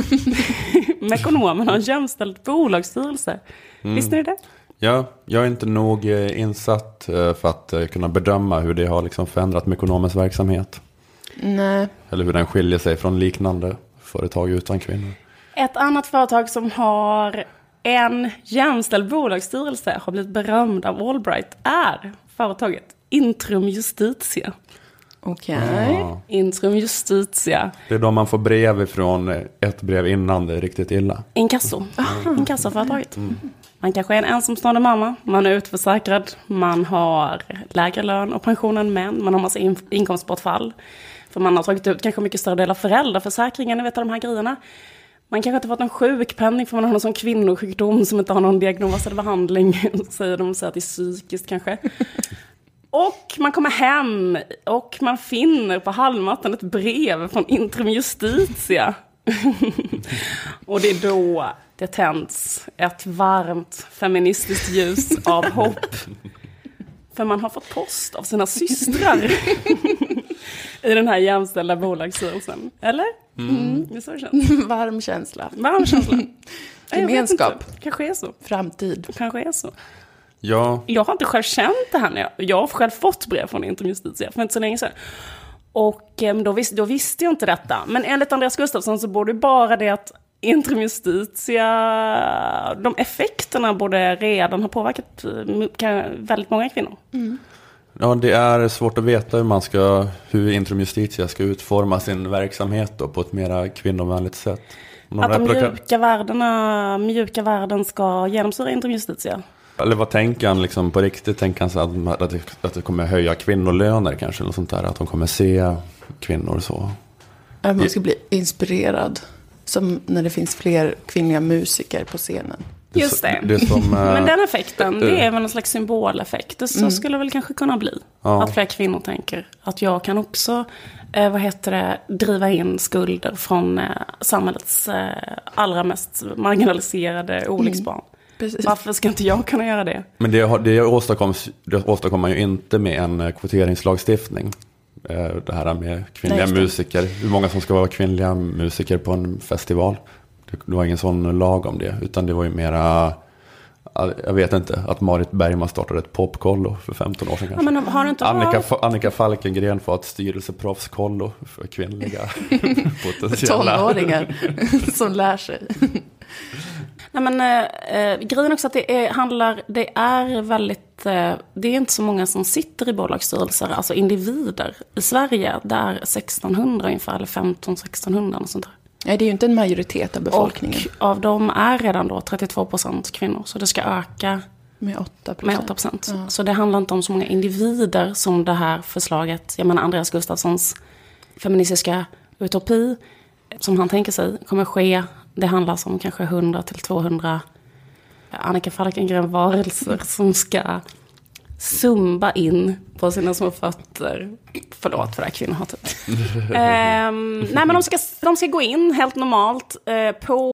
Mekonomen har en jämställd bolagsstyrelse. Visste ni det? Ja, jag är inte nog eh, insatt eh, för att eh, kunna bedöma hur det har liksom förändrat Mekonomens verksamhet. Nej. Eller hur den skiljer sig från liknande företag utan kvinnor. Ett annat företag som har en jämställd bolagsstyrelse har blivit berömd av Allbright är företaget Intrum Justitia. Okej. Ja, Intrum Justitia. det är då man får brev ifrån ett brev innan det är riktigt illa. Inkasso. Inkassoföretaget. Man kanske är en ensamstående mamma, man är utförsäkrad, man har lägre lön och pension än män, man har massa in- inkomstbortfall. För man har tagit ut kanske mycket större del av föräldraförsäkringen, ni vet de här grejerna. Man kanske inte fått någon sjukpenning för man har någon sån kvinnosjukdom som inte har någon diagnos eller behandling. [laughs] Säger de säger att det är psykiskt kanske. Och man kommer hem och man finner på halmmattan ett brev från Intrum Justitia. [laughs] och det är då det tänds ett varmt feministiskt ljus av hopp. För man har fått post av sina systrar. [laughs] I den här jämställda bolagsstyrelsen. Eller? Mm. Det är så det känns. [laughs] Varm känsla. Varm känsla. [laughs] Gemenskap. Kanske är så. Framtid. Kanske är så. Ja, Jag har inte själv känt det här när jag, jag har själv fått brev från Intrum Justitia för inte så länge sedan. Och eh, då, vis, då visste jag inte detta. Men enligt Andreas Gustafsson så borde bara det att Intrum Justitia, de effekterna borde redan ha påverkat eh, väldigt många kvinnor. ja, det är svårt att veta hur man ska, hur Intrum Justitia ska utforma sin verksamhet då på ett mera kvinnovänligt sätt. Om Att de mjuka värdena, mjuka värden ska genomsyra Intrum Justitia. Eller vad tänker han liksom på riktigt? Tänker han så att, att, det, att det kommer höja kvinnolöner kanske? Eller sånt där, att de kommer se kvinnor så. Att man ska bli inspirerad. Som när det finns fler kvinnliga musiker på scenen. Just det. det som, [laughs] eh, Men den effekten, det är väl en slags symboleffekt. Det så skulle väl kanske kunna bli. Ja. Att fler kvinnor tänker att jag kan också, eh, vad heter det, driva in skulder från eh, samhällets eh, allra mest marginaliserade olycksbarn. Precis. Varför ska inte jag kunna göra det? Men det, det, åstadkoms, det åstadkommer man ju inte med en eh, kvoteringslagstiftning. Eh, Det här med kvinnliga Nej, musiker. Hur många som ska vara kvinnliga musiker på en festival. Det, var ingen sån lag om det. Utan det var ju mera, ja, jag vet inte, att Marit Bergman startade ett popkollo för 15 år sedan Ja, kanske. men har inte Annika, Annika Falkengren får ett styrelseproffskollo för kvinnliga [laughs] potentiella. Tonåringar som lär sig. [laughs] Nej, men, eh, eh, grejen också att det är, handlar, det är väldigt, eh, det är inte så många som sitter i bolagsstyrelser, alltså individer i Sverige. Det är 1600 ungefär, eller 15-1600 och sånt där. Nej, det är ju inte en majoritet av befolkningen. Och av dem är redan då 32 procent kvinnor, så det ska öka Med 8 med 8 procent. Ja. Så det handlar inte om så många individer som det här förslaget, jag menar Andreas Gustafssons feministiska utopi, som han tänker sig kommer ske. Det handlar om kanske 100 till 200 Annika Falkengren-varelser som ska zumba in på sina små fötter. Förlåt för det här kvinnohatet. [laughs] Ehm, nej men de ska, de ska gå in helt normalt eh, på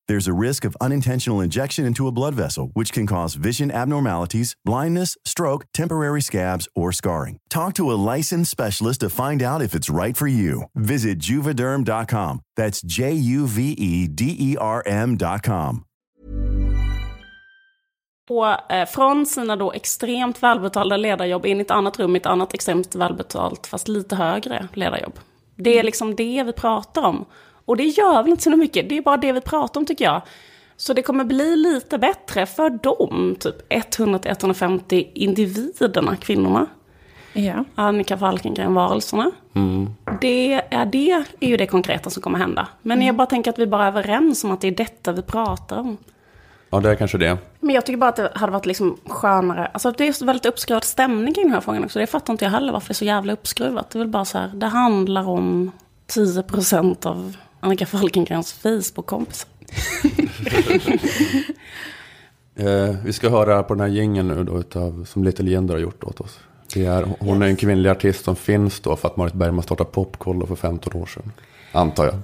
There's a risk of unintentional injection into a blood vessel, which can cause vision abnormalities, blindness, stroke, temporary scabs, or scarring. Talk to a licensed specialist to find out if it's right for you. Visit juvederm.com. That's J U V E D E R M.com. på, eh, från sina då extremt välbetalda ledarjobb in i ett annat rum, i ett annat extremt välbetalt, fast lite högre ledarjobb. Det är liksom det vi pratar om. Och det gör väl inte så mycket, det är bara det vi pratar om tycker jag. Så det kommer bli lite bättre för dem, typ 100-150 individerna, kvinnorna. Ja. Annika Falkengren-varelserna. Det, är, det är ju det konkreta som kommer hända. Men jag bara tänker att vi bara är överens om att det är detta vi pratar om. Ja, det är kanske det. Men jag tycker bara att det hade varit liksom skönare. Alltså det är så väldigt uppskruvad stämning kring den här frågan också. Det fattar inte jag heller varför det är så jävla uppskruvat. Det är väl bara så här, det handlar om 10% av Annika Falkengrens Facebook-kompisar. [laughs] Eh, vi ska höra på den här gängen nu då utav, som Little Jinder har gjort åt oss. Det är, hon är en kvinnlig artist som finns då för att Marit Bergman startade Popkollo för 15 år sedan. Antar jag.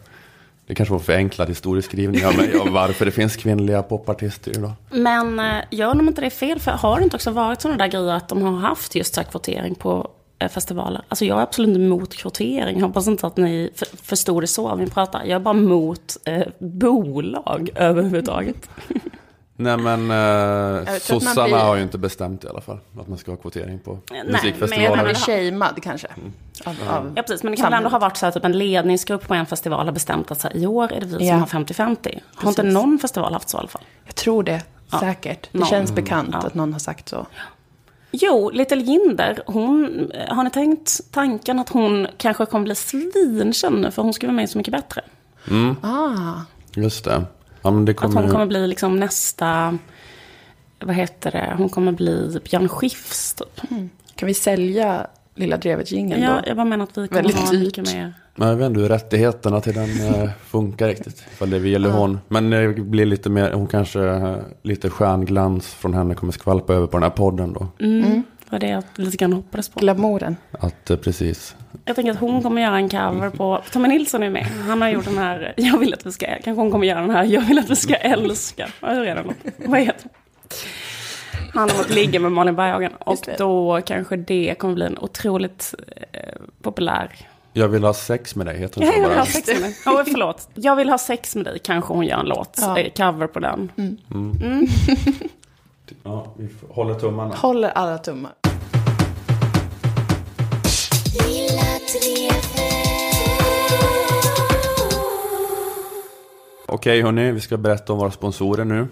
Det kanske var förenklad historieskrivning av mig av varför det finns kvinnliga popartister idag. Men eh, gör de inte det fel? För har det inte också varit sådana där grejer att de har haft just så kvotering på festivaler? Alltså jag är absolut inte emot kvotering. Jag hoppas inte att ni f- förstod det så när vi pratar. Jag är bara emot eh, bolag överhuvudtaget. [laughs] Nej men eh, att sossarna blir- har ju inte bestämt i alla fall att man ska ha kvotering på men Man musikfestivaler. blir shamead kanske. Av, av Ja, precis. Men det kan väl ändå ha varit så här, typ en ledningsgrupp på en festival har bestämt att så här, i år är det vi Ja. som har 50-50. Har inte någon festival haft så i alla fall? Jag tror det, säkert. Det Någon. känns bekant Ja. att någon har sagt så. Jo, Little Jinder, hon, har ni tänkt tanken att hon kanske kommer bli svinkänd nu för hon ska vara med Så Mycket Bättre? Ah, Just det. Ja, men det Att kommer, hon kommer bli liksom nästa, vad heter det, hon kommer bli Björn Skifs typ. kan vi sälja Lilla Drevet-jingeln Ja, då? jag bara menar att vi kommer Väldigt ha mycket mer. Men jag vet inte hur rättigheterna till den eh, funkar riktigt. Ifall det är vi eller hon. Men det blir lite mer, hon kanske, eh, lite stjärnglans från henne kommer skvalpa över på den här podden då. Mm. Det var det jag lite grann hoppades på. Glamouren. Att eh, precis. Jag tänker att hon kommer göra en cover på, Tommy Nilsson är med. Han har gjort den här, jag vill att vi ska, kanske hon kommer göra den här, jag vill att vi ska älska. Hur är den? Vad heter den? Han har fått ligga med Malin Berghagen. Och då kanske det kommer bli en otroligt eh, populär. Jag vill ha sex med dig, heter den så jag vill bara. ha sex med dig. Oh, förlåt. Jag vill ha sex med dig, kanske hon gör en låt. Ja. eh, Cover på den. Ja, vi håller tummarna. Håller alla tummar. Okej hörni, vi ska berätta om våra sponsorer nu.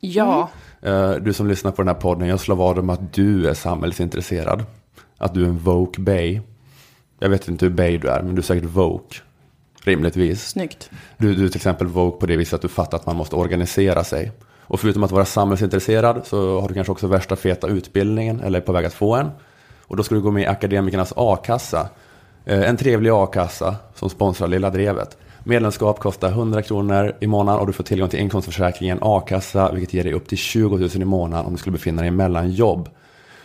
Ja, Eh, Du som lyssnar på den här podden, jag slår vad om att du är samhällsintresserad. Att du är en woke bay. Jag vet inte hur bay du är, men du är säkert woke. Rimligtvis. snyggt. Du, du är till exempel woke på det viset att du fattar att man måste organisera sig. Och förutom att vara samhällsintresserad så har du kanske också värsta feta utbildningen eller är på väg att få en. Och då ska du gå med i Akademikernas a-kassa. Eh, En trevlig a-kassa som sponsrar Lilla Drevet. Medlemskap kostar 100 kronor i månaden och du får tillgång till inkomstförsäkringen a-kassa vilket ger dig upp till 20 000 i månaden om du skulle befinna dig mellan jobb.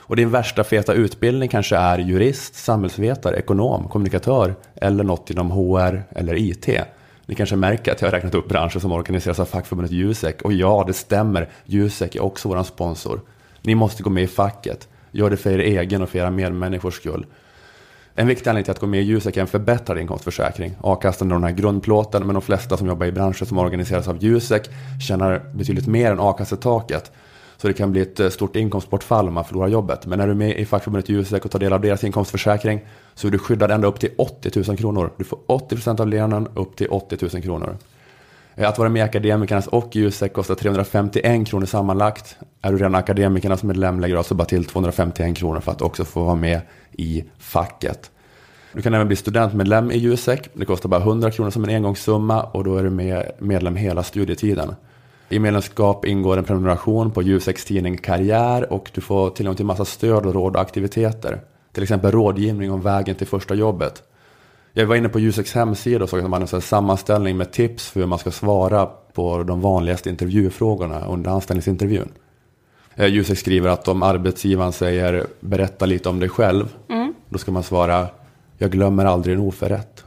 Och din värsta feta utbildning kanske är jurist, samhällsvetare, ekonom, kommunikatör eller något inom HR eller IT. Ni kanske märker att jag har räknat upp branscher som organiseras av fackförbundet Jusek. Och ja, det stämmer. Jusek är också vår sponsor. Ni måste gå med i facket. Gör det för er egen och för era medmänniskors skull. En viktig anledning till att gå med i Jusek är en förbättrad inkomstförsäkring. A-kassan är den här grundplåten, men de flesta som jobbar i branscher som organiseras av Jusek tjänar betydligt mer än a-kassetaket. Så det kan bli ett eh, stort inkomstbortfall om man förlorar jobbet. Men när du är med i fackförbundet Jusek och tar del av deras inkomstförsäkring så är du skyddad ända upp till 80 000 kronor. Du får 80% av lönen upp till 80 000 kronor. Eh, att vara med i Akademikernas och Jusek kostar 351 kronor sammanlagt. Är du redan Akademikernas medlem lägger du alltså bara till 251 kronor för att också få vara med i facket. Du kan även bli studentmedlem i Jusek. Det kostar bara 100 kronor som en engångssumma och då är du med medlem hela studietiden. I medlemskap ingår en prenumeration på Juseks tidning Karriär och du får tillgång till massa stöd och råd och aktiviteter. Till exempel rådgivning om vägen till första jobbet. Jag var inne på Juseks hemsida och såg att de hade en sammanställning med tips för hur man ska svara på de vanligaste intervjufrågorna under anställningsintervjun. Eh, Jusek skriver att om arbetsgivaren säger berätta lite om dig själv, då ska man svara jag glömmer aldrig en oförrätt.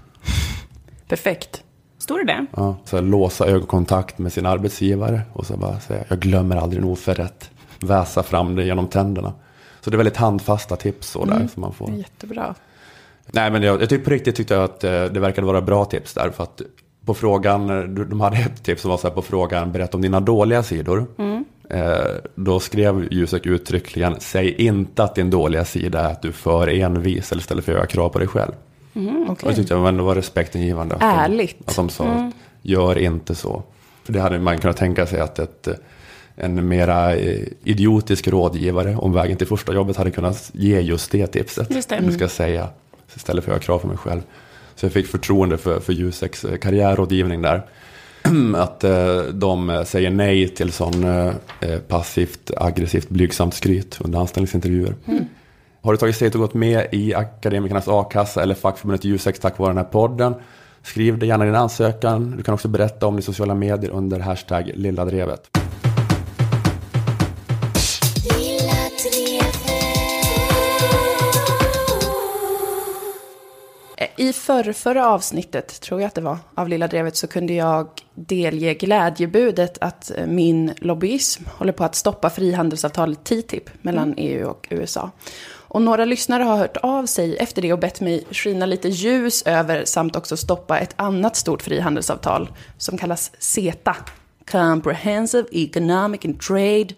[laughs] Perfekt. Står det det? Ja, så här, låsa ögonkontakt med sin arbetsgivare och så bara säga jag glömmer aldrig en oförrätt. Väsa fram det genom tänderna. Så det är väldigt handfasta tips så där som man får. Jättebra. Nej men jag, jag tycker på riktigt tyckte jag att eh, det verkade vara bra tips där. För att på frågan, eh, de hade ett tips som var så här på frågan, berätta om dina dåliga sidor. Eh, då skrev Jusek uttryckligen, säg inte att din dåliga sida är att du är för envis eller ställer för höga krav på dig själv. Och det tyckte jag ändå var respektingivande. Att de- Ärligt. Att de sa, gör inte så. För det hade man kunnat tänka sig att ett, eh, en mera eh, idiotisk rådgivare om vägen till första jobbet hade kunnat ge just det tipset. Just det. Du ska säga, istället för att höga krav på mig själv. Så jag fick förtroende för, för Juseks eh, karriärrådgivning där. [clears throat] Att eh, de säger nej till sån eh, eh, passivt, aggressivt, blygsamt skryt under anställningsintervjuer. Har du tagit steget och gått med i Akademikernas a-kassa eller fackförbundet Jusek tack vare den här podden? Skriv det gärna din ansökan. Du kan också berätta om det i sociala medier under hashtag lilladrevet. Eh, I förra, förra avsnittet, tror jag att det var, av Lilla Drevet så kunde jag delge glädjebudet att eh, min lobbyism håller på att stoppa frihandelsavtalet TTIP mellan EU och USA. Och några lyssnare har hört av sig efter det och bett mig skina lite ljus över samt också stoppa ett annat stort frihandelsavtal som kallas CETA, Comprehensive Economic and Trade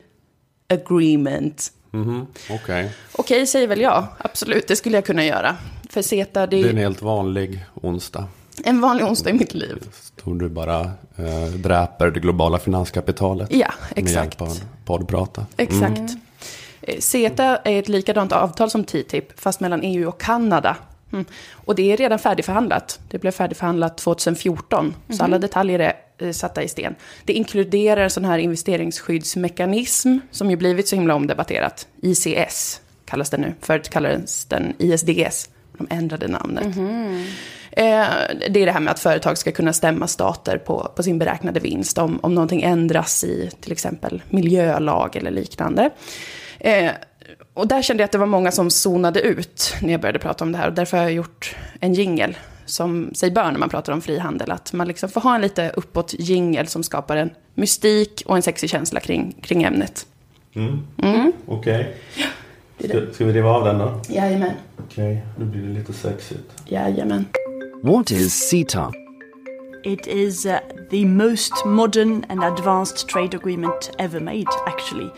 Agreement. Okej. Okej, säger väl jag. Absolut, det skulle jag kunna göra. För CETA, det Det är är en helt vanlig onsdag. en vanlig onsdag i mitt liv. Då du bara eh, dräper det globala finanskapitalet. Ja, Med exakt. hjälp av poddprata. Exakt. Eh, CETA är ett likadant avtal som TTIP, fast mellan EU och Kanada. Mm. Och det är redan färdigförhandlat. Det blev färdigförhandlat 2014, så alla detaljer är eh, satta i sten. Det inkluderar en sån här investeringsskyddsmekanism, som ju blivit så himla omdebatterat. ICS kallas den nu. Förut kallades den ISDS. De ändrade namnet. Eh, det är det här med att företag ska kunna stämma stater på, på sin beräknade vinst om, om någonting ändras i till exempel miljölag eller liknande. Eh, och där kände jag att det var många som zonade ut när jag började prata om det här. Och därför har jag gjort en jingel som sig bör när man pratar om frihandel. Att man liksom får ha en lite uppåt jingel som skapar en mystik och en sexig känsla kring, kring ämnet. Okej. det. Ska, ska vi riva av den då? Jajamän. Okej, nu blir det lite sexigt. Jajamän. What is CETA? It is uh, the most modern and advanced trade agreement ever made, actually.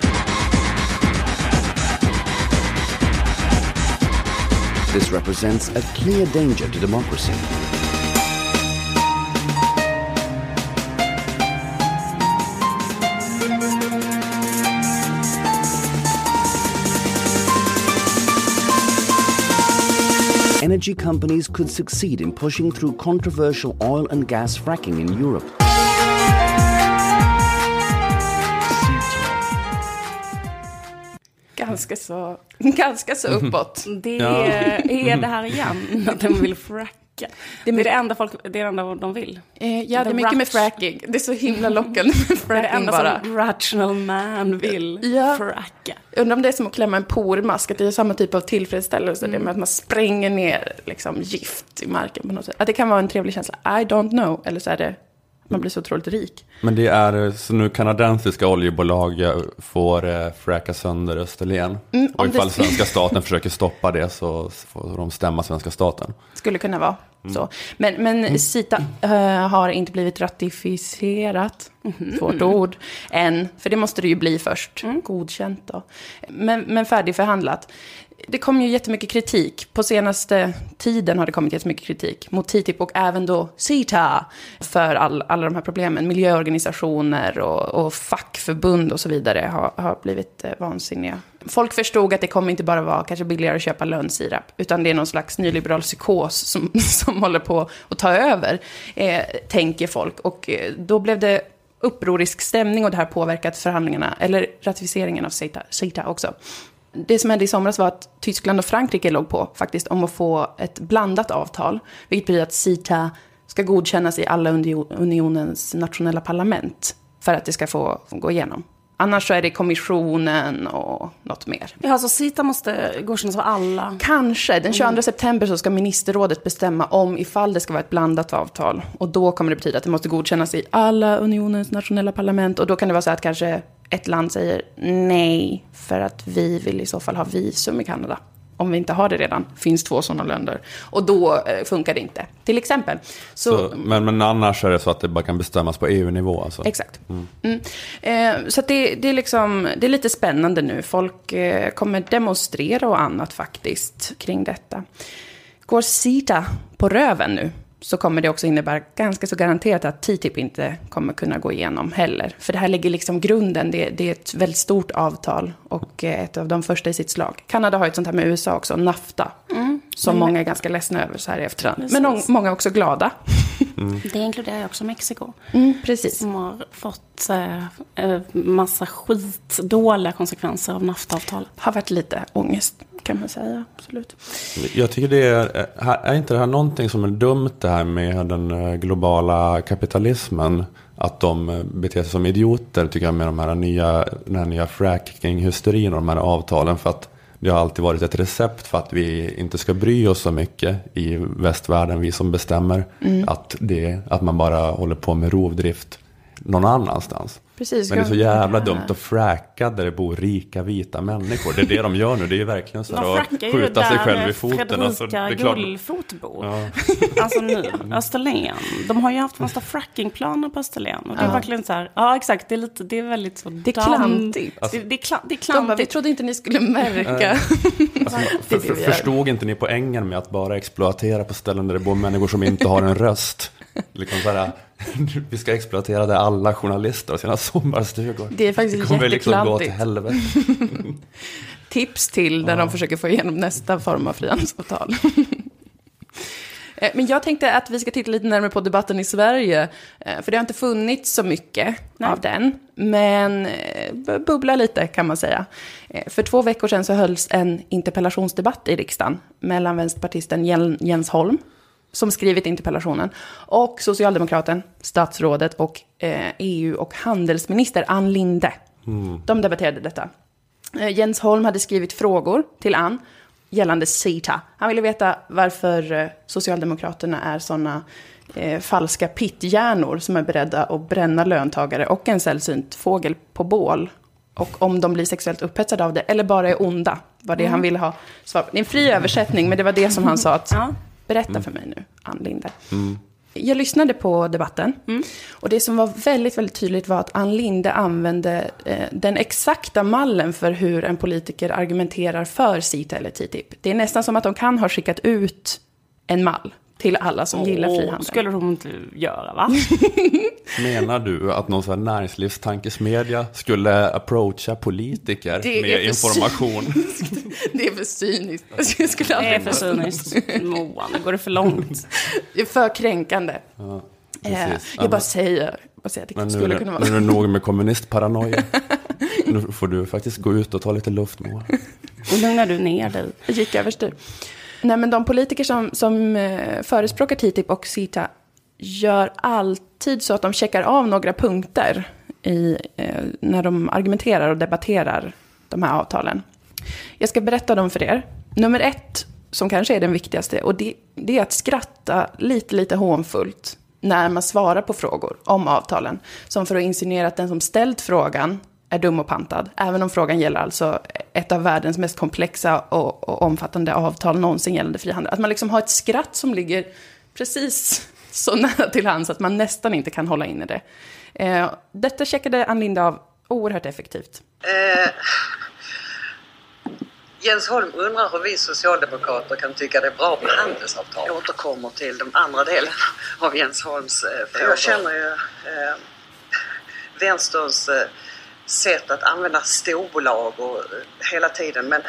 This represents a clear danger to democracy. Energy companies could succeed in pushing through controversial oil and gas fracking in Europe. Ganska så, ganska så uppåt. Det Ja. är det här igen, [laughs] att de vill fracka. Det är det enda, folk, det är det enda de vill. Eh, ja, det är The mycket med fracking. Det är så himla lockande med [laughs] Det är det fracking enda bara. som rational man vill. Ja. Fracka. Undrar om det är som att klämma en pormask, att det är samma typ av tillfredsställelse, Mm. det med att man spränger ner liksom, gift i marken på något sätt. Att det kan vara en trevlig känsla, I don't know, eller så är det, man blir så otroligt rik. Men det är så nu kanadensiska oljebolag eh, får eh, fräka sönder Österlen. Mm, och ifall det- [laughs] svenska staten försöker stoppa det så får de stämma svenska staten. Skulle kunna vara Mm. så. Men, men CETA eh, har inte blivit ratificerat, Mhm. svårt ord, än. För det måste det ju bli först. Mm. Godkänt då. Men, men färdigförhandlat det kom ju jättemycket kritik. På senaste tiden har det kommit jättemycket kritik mot TTIP och även då CETA för all, alla de här problemen. Miljöorganisationer och, och fackförbund och så vidare har, har blivit eh, vansinniga. Folk förstod att det kommer inte bara vara kanske billigare att köpa lönnsirap, utan det är någon slags nyliberal psykos som, [laughs] som håller på att ta över, eh, tänker folk. Och eh, då blev det upprorisk stämning och det här påverkat förhandlingarna, eller ratificeringen av CETA, CETA också. Det som hände i somras var att Tyskland och Frankrike låg på faktiskt om att få ett blandat avtal, vilket betyder att CETA ska godkännas i alla unionens nationella parlament för att det ska få gå igenom. Annars så är det kommissionen och något mer. Ja, så CETA måste godkännas av alla? Kanske. Den 22 mm. september så ska ministerrådet bestämma om ifall det ska vara ett blandat avtal. Och då kommer det betyda att det måste godkännas i alla unionens nationella parlament. Och då kan det vara så att kanske ett land säger nej, för att vi vill i så fall ha visum i Kanada om vi inte har det redan, finns två sådana länder. Och då eh, funkar det inte, till exempel. Så, så, men, men annars är det så att det bara kan bestämmas på EU-nivå? Alltså. Exakt. Mm. Mm. Eh, så det, det, är liksom, det är lite spännande nu. Folk eh, kommer demonstrera och annat faktiskt kring detta. Går Sita på röven nu? Så kommer det också innebära ganska så garanterat att TTIP inte kommer kunna gå igenom heller. För det här lägger liksom grunden, det, det, är ett väldigt stort avtal och eh, ett av de första i sitt slag. Kanada har ett sånt här med USA också, NAFTA, mm. som mm. många är ganska ledsna över så här i efterhand. Precis. Men många är också glada. Mm. Det inkluderar också Mexiko. Mm, precis. Som har fått eh, eh massa skitdåliga konsekvenser av NAFTA-avtalet. Har varit lite ångest kan man säga. Absolut. Jag tycker det är, är inte det här någonting som är dumt det här med den eh, globala kapitalismen? Att de eh, beter sig som idioter tycker jag med de här nya, den här nya fracking-hysterin och de här avtalen. För att det har alltid varit ett recept för att vi inte ska bry oss så mycket i västvärlden, vi som bestämmer. Mm. Att, det, att man bara håller på med rovdrift någon annanstans. Precis, Men det är så jävla dumt att fracka där det bor rika vita människor. Det är det de gör nu. Det är ju verkligen så här att skjuta sig själv i foten. Fredrika alltså, det är klart... Gullfot bor. Ja. [laughs] alltså nu, Österlen. De har ju haft massa frackingplaner på Österlen. Och det är ja. verkligen så här, ja exakt, det är, lite, det är väldigt så Det är klantigt. Alltså, det, det, är kla, det är klantigt. De bara, vi trodde inte ni skulle märka. [laughs] alltså, för, för, förstod inte ni poängen med att bara exploatera på ställen där det bor människor som inte har en röst? Liksom så här, [laughs] vi ska exploatera det alla journalister och sina sommarstugor. Det är faktiskt det kommer liksom gå till helvete. [laughs] Tips till när ja. de försöker få igenom nästa form av frihandelsavtal. [laughs] Eh, men jag tänkte att vi ska titta lite närmare på debatten i Sverige. Eh, för det har inte funnits så mycket Nej. av den. Men eh, bubbla lite kan man säga. För två veckor sedan så hölls en interpellationsdebatt i riksdagen mellan vänsterpartisten Jens Holm som skrivit interpellationen, och socialdemokraten, statsrådet och eh, EU och handelsminister Ann Linde. Mm. De debatterade detta. Eh, Jens Holm hade skrivit frågor till Ann gällande CETA. Han ville veta varför eh, Socialdemokraterna är sådana eh, falska pitthjärnor som är beredda att bränna löntagare och en sällsynt fågel på bål. Och om de blir sexuellt upphetsade av det, eller bara är onda, var det mm. han ville ha svar på. Det är en fri översättning, men det var det som han sa att ja. Berätta mm. för mig nu, Ann Linde. Mm. Jag lyssnade på debatten. Mm. Och det som var väldigt, väldigt tydligt var att Ann Linde använde eh, den exakta mallen för hur en politiker argumenterar för CETA eller TTIP. Det är nästan som att de kan ha skickat ut en mall till alla som oh, gillar frihandel. skulle de inte göra, va? [laughs] Menar du att någon sån näringslivstankesmedja skulle approacha politiker med information? [laughs] det är för cyniskt. det är för cyniskt. Moa, nu går det för långt. [laughs] det är för kränkande. Ja, eh, jag bara säger, bara säger att det Men skulle nu, kunna vara. Nu är det nog med kommunistparanoia. nu får du faktiskt gå ut och ta lite luft, Moa. Nu lugnar du ner dig. Jag gick överstyr. Nej, men de politiker som, som eh, förespråkar TTIP och CETA gör alltid så att de checkar av några punkter i, eh, när de argumenterar och debatterar de här avtalen. Jag ska berätta dem för er. Nummer ett, som kanske är den viktigaste, och det, det är att skratta lite, lite hånfullt när man svarar på frågor om avtalen. Som för att insinuera att den som ställt frågan är dum och pantad. Även om frågan gäller alltså ett av världens mest komplexa och, och omfattande avtal någonsin gällande frihandel. Att man liksom har ett skratt som ligger precis så [laughs] nära till hands att man nästan inte kan hålla inne det. Eh, detta checkade Ann Linde av oerhört effektivt. Eh, Jens Holm undrar hur vi socialdemokrater kan tycka det är bra med handelsavtal. Jag återkommer till den andra delen av Jens Holms eh, frågor. Jag känner ju eh, vänsterns eh, sätt att använda storbolag och eh, hela tiden men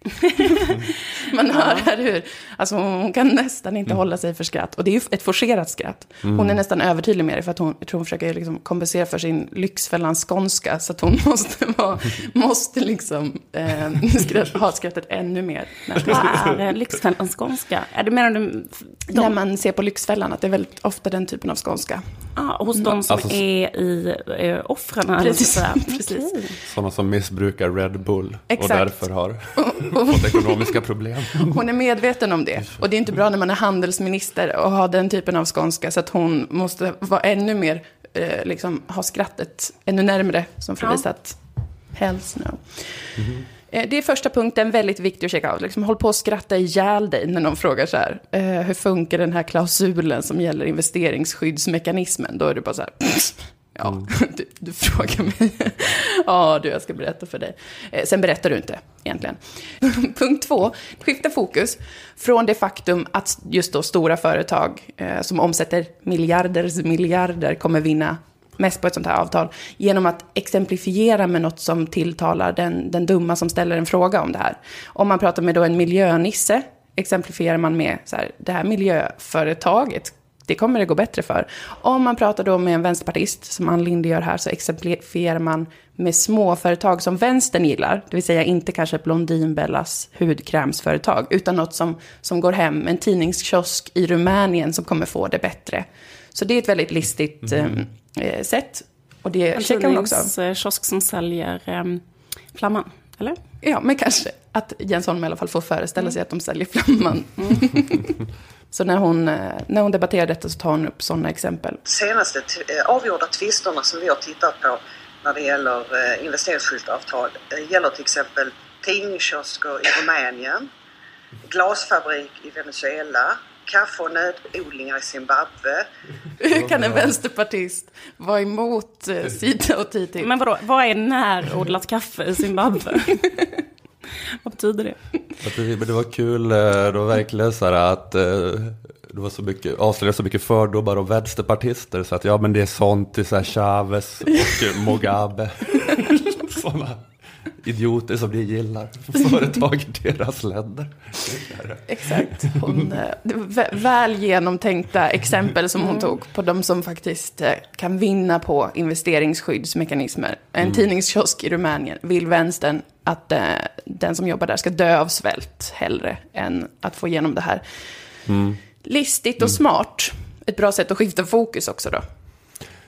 [laughs] Man hör här hur, alltså hon kan nästan inte hålla sig för skratt. Och det är ju ett forcerat skratt. Hon är nästan övertydlig med det för att hon, jag tror hon försöker liksom kompensera för sin Lyxfällan skånska. Så att hon [laughs] måste, vara, måste liksom eh, skratt, ha skrattet ännu mer. När, Vad är Lyxfällan skånska? Är det menar du de, när man ser på Lyxfällan, att det är väldigt ofta den typen av skånska. ah, hos de som Alltså, är i eh, offren? Precis, precis. Sådana som missbrukar Red Bull Exakt. och därför har fått ekonomiska problem. [laughs] Hon är medveten om det. Och det är inte bra när man är handelsminister och har den typen av skånska. Så att hon måste vara ännu mer, eh, liksom, ha skrattet ännu närmre. Som för Ja. att, hells no. Eh, Det är första punkten, väldigt viktig att checka out. Liksom, håll på att skratta ihjäl dig när någon frågar så här. Eh, hur funkar den här klausulen som gäller investeringsskyddsmekanismen? Då är det bara så här. [laughs] Ja, [laughs] du, du frågar mig. ja, du, jag ska berätta för dig. Eh, sen berättar du inte, egentligen. [laughs] Punkt två, skifta fokus från det faktum att just då stora företag eh, som omsätter miljarders miljarder kommer vinna mest på ett sånt här avtal genom att exemplifiera med något som tilltalar den, den dumma som ställer en fråga om det här. Om man pratar med då en miljönisse exemplifierar man med så här, det här miljöföretaget det kommer det gå bättre för. Om man pratar då med en vänsterpartist, som Ann Linde gör här, så exemplifierar man med småföretag som vänstern gillar. Det vill säga inte kanske Blondinbellas hudkrämsföretag, utan något som, som går hem, en tidningskiosk i Rumänien som kommer få det bättre. Så det är ett väldigt listigt eh, sätt. Och det En checkar hon också. tidningskiosk som säljer um, Flamman, eller? Ja, men kanske att Jens Holm i alla fall får föreställa sig att de säljer Flamman. [laughs] så när hon, eh, när hon debatterar detta så tar hon upp sådana exempel. senaste eh, avgjorda tvisterna som vi har tittat på när det gäller eh, investeringsskyddsavtal gäller till exempel tidningskiosker i Rumänien, glasfabrik i Venezuela, kaffe och nötodlingar i Zimbabwe. [laughs] Hur kan en vänsterpartist vara emot Sida och TTIP? Men vadå, vad är närodlat kaffe i Zimbabwe? [laughs] [laughs] vad betyder det? Att det, det var kul, eh, det var verkligen så här att eh, det var så mycket, avslöjade så mycket fördomar om vänsterpartister så att ja men det är sånt till så här Chavez och Mugabe. [laughs] Sådana idioter som ni gillar. Företag i deras länder. Exakt. Hon, eh, väl genomtänkta exempel som hon tog på de som faktiskt eh, kan vinna på investeringsskyddsmekanismer. En tidningskiosk i Rumänien vill vänstern att eh, den som jobbar där ska dö av svält hellre än att få igenom det här. Listigt och smart. Ett bra sätt att skifta fokus också då.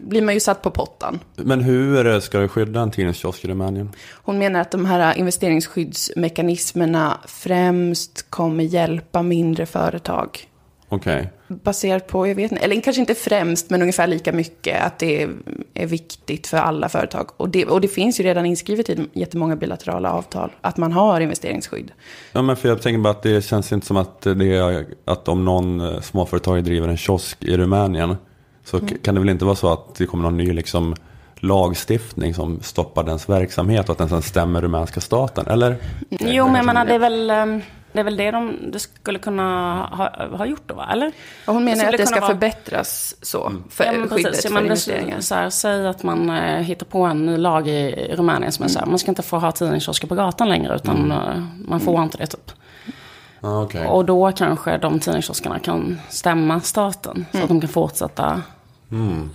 Blir man ju satt på pottan. Men hur ska du skydda en tidningskiosk i Rumänien? Hon menar att de här investeringsskyddsmekanismerna främst kommer hjälpa mindre företag. Okej. Baserat på, jag vet inte, eller kanske inte främst, men ungefär lika mycket att det är, viktigt för alla företag. Och det, och det finns ju redan inskrivet i jättemånga bilaterala avtal att man har investeringsskydd. Ja, men för jag tänker bara att det känns inte som att det är att om någon småföretag driver en kiosk i Rumänien så k- kan det väl inte vara så att det kommer någon ny liksom, lagstiftning som stoppar dens verksamhet och att den sen stämmer rumänska staten, eller? Jo, men jag menar, det är väl... ehm, Det är väl det de det skulle kunna ha, ha gjort då, va? Eller? Och hon menar skulle att det kunna ska vara- förbättras så, för Ja, men skyddet för det, investeringar. så här, säg att man eh, hittar på en ny lag i Rumänien som är så här, man ska inte få ha tidningskiosker på gatan längre, utan eh, man får inte det typ. Okej. Och då kanske de tidningskioskerna kan stämma staten, så att de kan fortsätta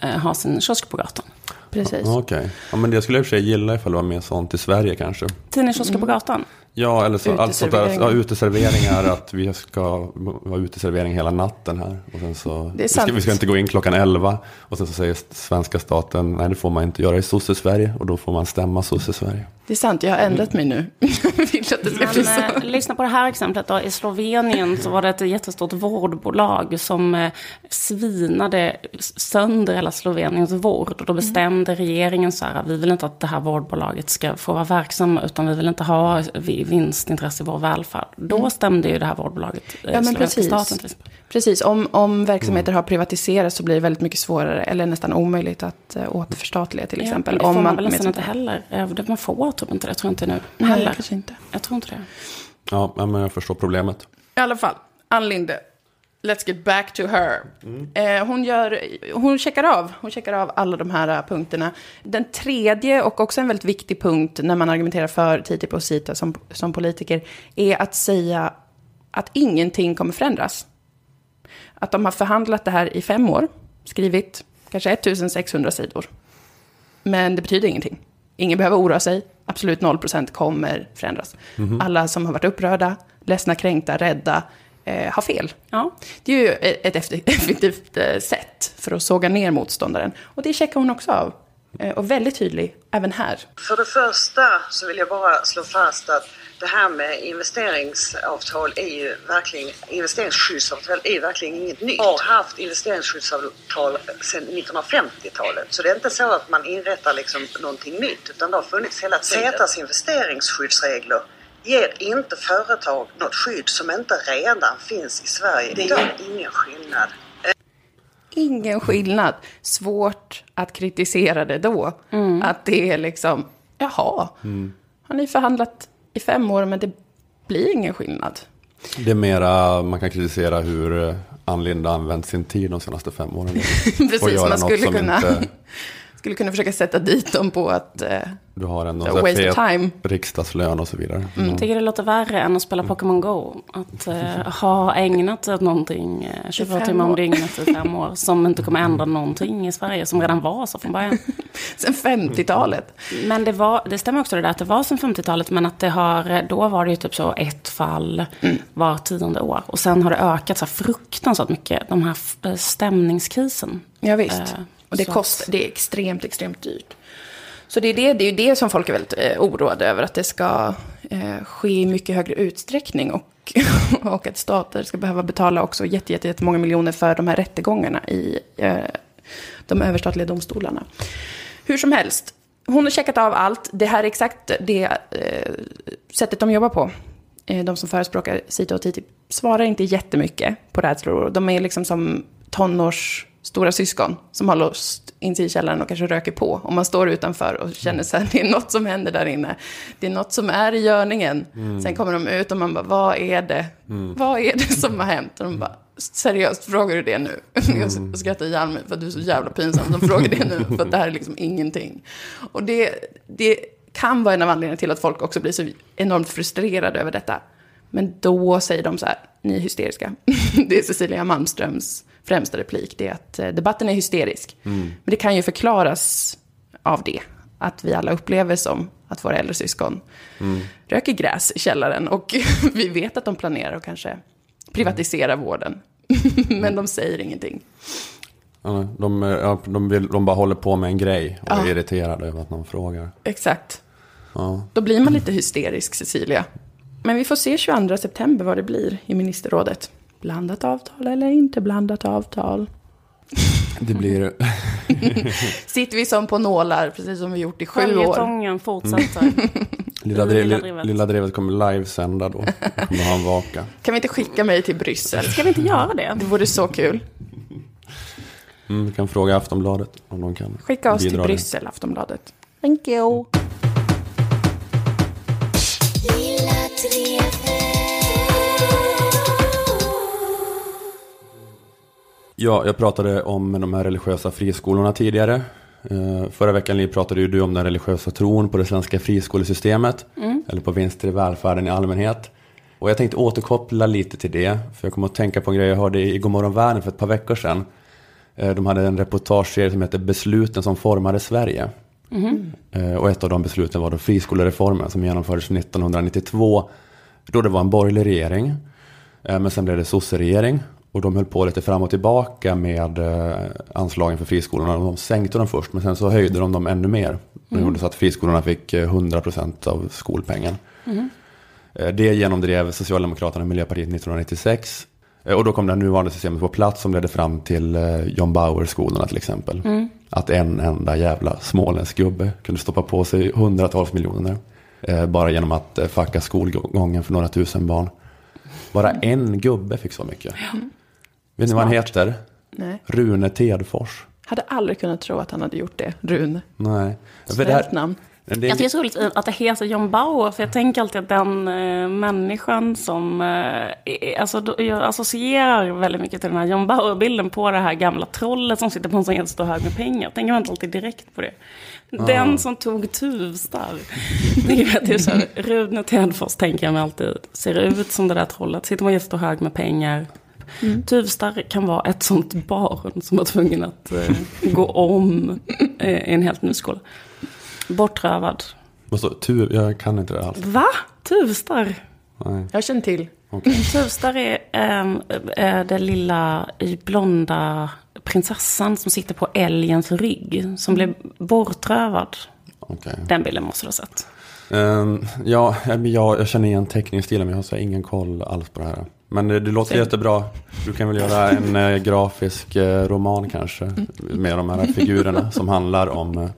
eh, ha sin kiosk på gatan. Precis. Ja, Okej. Ja, men det skulle jag i och för sig gilla ifall det var mer sånt i Sverige kanske. Tidningskiosker på gatan? Ja, eller så, allt sånt där, ja, uteserveringar, att vi ska vara uteservering hela natten här. Och sen så, Det är vi, ska, vi ska inte gå in klockan 11. Och sen så säger svenska staten, nej det får man inte göra i sosse-Sverige. Och då får man stämma sosse-Sverige. Det är sant, jag har ändrat mig nu. [laughs] Men, eh, lyssna på det här exemplet då. I Slovenien så var det ett jättestort vårdbolag som eh, svinade sönder hela Sloveniens vård. Och då bestämde regeringen så här, vi vill inte att det här vårdbolaget ska få vara verksamma, utan vi vill inte ha vi- vinstintresse i vår välfärd. Då stämde ju det här vårdbolaget eh, Ja, men precis. staten till exempel. Precis, om, om verksamheter har privatiserats så blir det väldigt mycket svårare, eller nästan omöjligt att uh, återförstatliga till exempel. Ja, det får om man, väl nästan inte heller. Eh, Man får typ inte det. Jag tror inte nu Nej, heller. kanske inte. Jag tror inte det. Ja, men jag förstår problemet. I alla fall, Ann Linde. Let's get back to her. Eh, hon, gör, hon, checkar av, hon checkar av alla de här eh, punkterna. Den tredje och också en väldigt viktig punkt när man argumenterar för TTIP och CETA som, som politiker är att säga att ingenting kommer förändras. Att de har förhandlat det här i fem år, skrivit kanske 1600 sidor. Men det betyder ingenting. Ingen behöver oroa sig. Absolut 0% kommer förändras. Alla som har varit upprörda, ledsna, kränkta, rädda eh, har fel. Ja. Det är ju ett effektivt eh, sätt för att såga ner motståndaren. Och det checkar hon också av. Eh, och väldigt tydlig även här. För det första så vill jag bara slå fast att det här med investeringsavtal är ju verkligen, investeringsskyddsavtal är ju verkligen inget nytt. Vi har haft investeringsskyddsavtal sedan 1950-talet. Så det är inte så att man inrättar liksom någonting nytt utan det har funnits hela tiden. CETAs investeringsskyddsregler ger inte företag något skydd som inte redan finns i Sverige. Det gör ingen skillnad. Ingen skillnad. Svårt att kritisera det då. Att det är liksom, jaha, har ni förhandlat i fem år men det blir ingen skillnad. Det är mera, man kan kritisera hur Ann Linde använt sin tid de senaste fem åren. [laughs] Precis, man skulle kunna, inte- [laughs] skulle kunna försöka sätta dit dem på att... Eh, Du har en Så waste of time. riksdagslön och så vidare. Jag tycker det låter värre än att spela Pokémon Go. Att eh, ha ägnat sig åt någonting eh, 24 fem timmar om år. dygnet i fem år. [laughs] Som inte kommer ändra någonting i Sverige, som redan var så från början. [laughs] sen 50-talet. Men det, var, det stämmer också det där att det var sedan 50-talet, men att det har, då var det ju typ så ett fall var tionde år. Och sen har det ökat så här fruktansvärt mycket, de här stämningskrisen. Ja, visst. Eh, och det, så kostar, det är extremt, extremt dyrt. Så det är, det, det är ju det som folk är väldigt eh, oroade över, att det ska eh, ske i mycket högre utsträckning. Och, [laughs] och att stater ska behöva betala också jätte, jätte, jättemånga miljoner för de här rättegångarna i eh, de överstatliga domstolarna. Hur som helst, hon har checkat av allt. Det här är exakt det eh, sättet de jobbar på. Eh, de som förespråkar CETA och TTIP svarar inte jättemycket på rädslor. De är liksom som tonårs stora syskon som har låst in sig i källaren och kanske röker på. Och man står utanför och känner så här, det är något som händer där inne. Det är något som är i görningen. Sen kommer de ut och man bara, vad är det? Vad är det som har hänt? Och de bara, seriöst, frågar du det nu? [laughs] Jag skrattar ihjäl mig för att du är så jävla pinsam. De frågar det nu, [laughs] för att det här är liksom ingenting. Och det, det kan vara en av anledningarna till att folk också blir så enormt frustrerade över detta. Men då säger de så här, ni är hysteriska. [laughs] Det är Cecilia Malmströms främsta replik, det är att eh, debatten är hysterisk. Men det kan ju förklaras av det. Att vi alla upplever som att våra äldre syskon röker gräs i källaren. Och [laughs] vi vet att de planerar att kanske privatisera vården. [laughs] Men de säger ingenting. Ja, de, eh, ja, de, vill, de bara håller på med en grej och Ja. är irriterade över att någon frågar. Exakt. Ja. Då blir man lite hysterisk, Cecilia. Men vi får se 22 september vad det blir i ministerrådet. Blandat avtal eller inte blandat avtal? Det blir... [laughs] Sitter vi som på nålar, precis som vi gjort i sju år. Följetongen fortsätter. Lilla, [laughs] Lilla drev, drevet. lilla drevet kommer livesända då. Kommer ha en vaka. Kan vi inte skicka mig till Bryssel? Ska vi inte göra det? Det vore så kul. Mm, vi kan fråga Aftonbladet om de kan Skicka oss till. Bryssel, Aftonbladet. Thank you. Ja, jag pratade om de här religiösa friskolorna tidigare. Eh, Förra veckan pratade ju du om den religiösa tron på det svenska friskolesystemet. Eller på vinster i välfärden i allmänhet. Och jag tänkte återkoppla lite till det. För jag kommer att tänka på en grej jag hörde i Godmorgon världen för ett par veckor sedan. Eh, De hade en reportageserie som heter Besluten som formade Sverige. Eh, Och ett av de besluten var då friskolereformen som genomfördes 1992. Då det var en borgerlig regering. Men sen blev det sosseregering. Och de höll på lite fram och tillbaka med eh, anslagen för friskolorna. De sänkte dem först men sen så höjde de dem ännu mer. Det gjorde så att friskolorna fick eh, 100% av skolpengen. Eh, Det genomdrev Socialdemokraterna och Miljöpartiet 1996. Eh, Och då kom det nuvarande systemet på plats som ledde fram till eh, John Bauer-skolorna till exempel. Att en enda jävla småländsk gubbe kunde stoppa på sig hundratals miljoner. eh, Bara genom att eh, fucka skolgången för några tusen barn. Bara en gubbe fick så mycket. Vet ni vad han heter? Nej. Rune Tedfors. Hade aldrig kunnat tro att han hade gjort det, Rune. Nej. Det, här, Snällt namn. Det Jag tycker det är så roligt att det heter John Bauer, för jag tänker alltid att den eh, människan som... Är- alltså, då- jag associerar väldigt mycket till den här John Bauer-bilden på det här gamla trollet som sitter på en sån jättestor hög med pengar. Tänker man inte alltid direkt på det. Den som tog Tuvstar. Rune Tedfors tänker jag mig alltid ser ut som det där trollet. Sitter på en jättestor hög med pengar. Tuvstar kan vara ett sånt barn som var tvungen att eh, gå om eh, i en helt ny skola. Bortrövad. Vad står- tu, jag kan inte det alls. Va? Tuvstar? Nej. Jag känner till. Tuvstar är äh, den lilla äh, blonda prinsessan som sitter på älgens rygg. Som blev bortrövad. Okej. Den bilden måste du ha sett. Ehm, ja, jag, jag, känner igen teckningsstilen men jag har så ingen koll alls på det här. Men det, det låter jättebra. Du kan väl göra en eh, grafisk eh, roman kanske. Med de här figurerna som handlar om eh,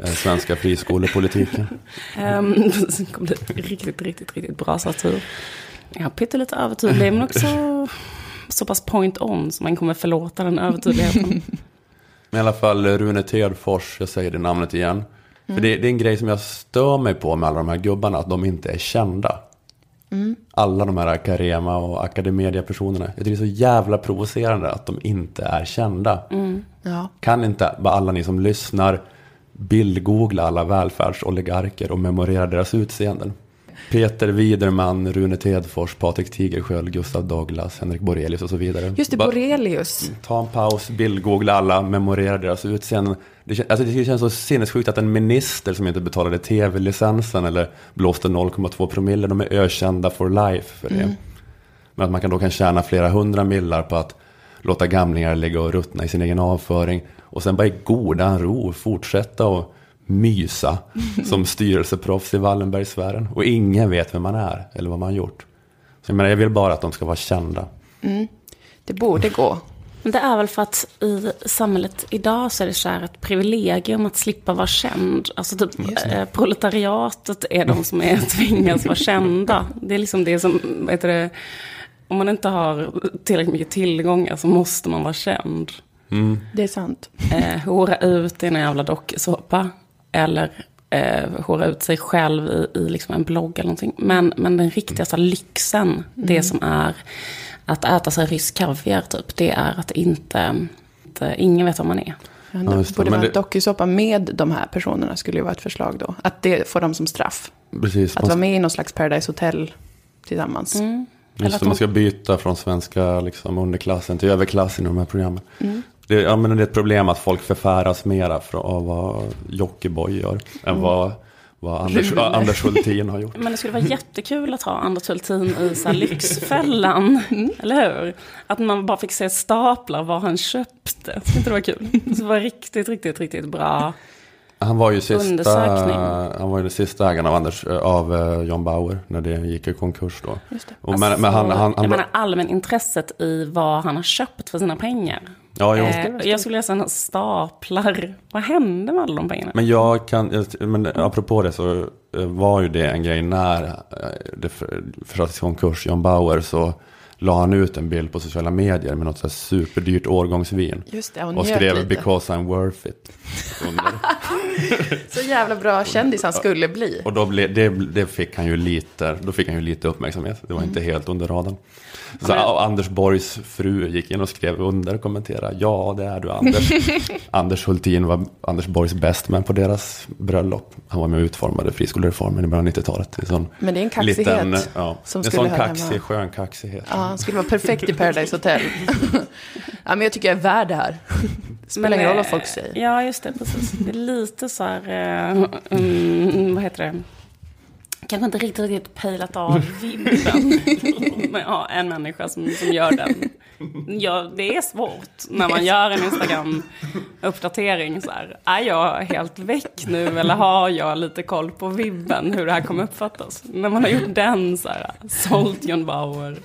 eh, svenska friskolepolitiken. [laughs] Um, det kommer bli riktigt, riktigt, riktigt bra satir. Ja, pyttelite övertydlig men också så pass point on så man kommer förlåta den övertydligheten. [laughs] I alla fall eh, Rune Tedfors, jag säger det namnet igen. För det, det är en grej som jag stör mig på med alla de här gubbarna, att de inte är kända. Alla de här Carema och Academedia-personerna. Jag tycker det är så jävla provocerande att de inte är kända. Ja. Kan inte bara alla ni som lyssnar bildgoogla alla välfärdsoligarker och memorera deras utseenden? Peter Widerman, Rune Tedfors, Patrik Tigersköld, Gustav Douglas, Henrik Borelius och så vidare. Just det, Bara- Borelius. Ta en paus, bildgoogla alla, memorera deras utseenden. Det, alltså det känns så sinnessjukt att en minister som inte betalade tv-licensen eller blåste 0,2 promille, de är ökända for life för det. Men att man kan då kan tjäna flera hundra millar på att låta gamlingar ligga och ruttna i sin egen avföring. Och sen bara i godan ro fortsätta och mysa som styrelseproffs i Wallenbergsfären. Och ingen vet vem man är eller vad man har gjort. Så jag, menar, jag vill bara att de ska vara kända. Det borde gå. Men det är väl för att i samhället idag så är det så här ett privilegium att slippa vara känd. Alltså typ eh, proletariatet är de som är tvingas vara kända. Det är liksom det som, vad heter det, om man inte har tillräckligt mycket tillgångar så måste man vara känd. Det är sant. Eh, hora ut i en jävla dokusåpa. Eller eh, hora ut sig själv i, i liksom en blogg eller någonting. Men, men den riktigaste lyxen, det som är att äta sig rysk kaviar typ, det är att inte, inte ingen vet vad man är. Ja, Ja, det det. borde vara en dokusåpa med de här personerna skulle ju vara ett förslag då. Att det får dem som straff. Precis, Att man vara med i någon slags Paradise Hotel tillsammans. Mm. Just att det, de- man ska byta från svenska liksom, underklassen till överklassen i de här programmen. Mm. Det, ja, men det är ett problem att folk förfäras mera av vad Jockiboi gör än vad, vad Anders. Anders Hultin har gjort. [laughs] Men det skulle vara jättekul att ha Anders Hultin i så Lyxfällan, eller hur? Att man bara fick se staplar vad han köpte. Skulle inte det vara kul? Det var riktigt, riktigt, riktigt bra. Han var ju sista, han var ju den sista ägaren av, Anders, av eh, John Bauer när det gick i konkurs då. Just det. Och men, men han, han, han, Alltså, jag menar allmänintresset i vad han har köpt för sina pengar. Ja, jo. Eh, jag skulle läsa några staplar. Vad hände med alla de pengarna? Men jag kan, jag- men apropå det så eh, var ju det en grej när eh, det för- försattes i konkurs, John Bauer, så la han ut en bild på sociala medier med något så här superdyrt årgångsvin. Just det, och, Och skrev lite. 'because I'm worth it'. [laughs] Så jävla bra kändis han skulle bli. Och då blev, det, det fick han ju lite, då fick han ju lite uppmärksamhet. Det var inte Mm. helt under radarn. Så och Anders Borgs fru gick in och skrev under och kommenterade. Ja, det är du Anders. [laughs] Anders Hultin var Anders Borgs bästman på deras bröllop. Han var med och utformade friskolereformen i början av 90-talet. En sån Men det är en kaxighet ja, som en sån kaxig, hemma. skön kaxighet. Ja, han skulle vara perfekt i Paradise Hotel. ja, men jag tycker jag är värd det här. Spelar Men, ingen roll eh, vad folk säger. Ja, just det. Precis. Det är lite så här... eh, mm, vad heter det? Kanske inte riktigt, riktigt pejlat av vibben. Men ja, en människa som, som gör den. Ja, det är svårt när man gör en Instagram-uppdatering. Så här, är jag helt väck nu eller har jag lite koll på vibben hur det här kommer uppfattas? När man har gjort den så här, sålt John Bauer.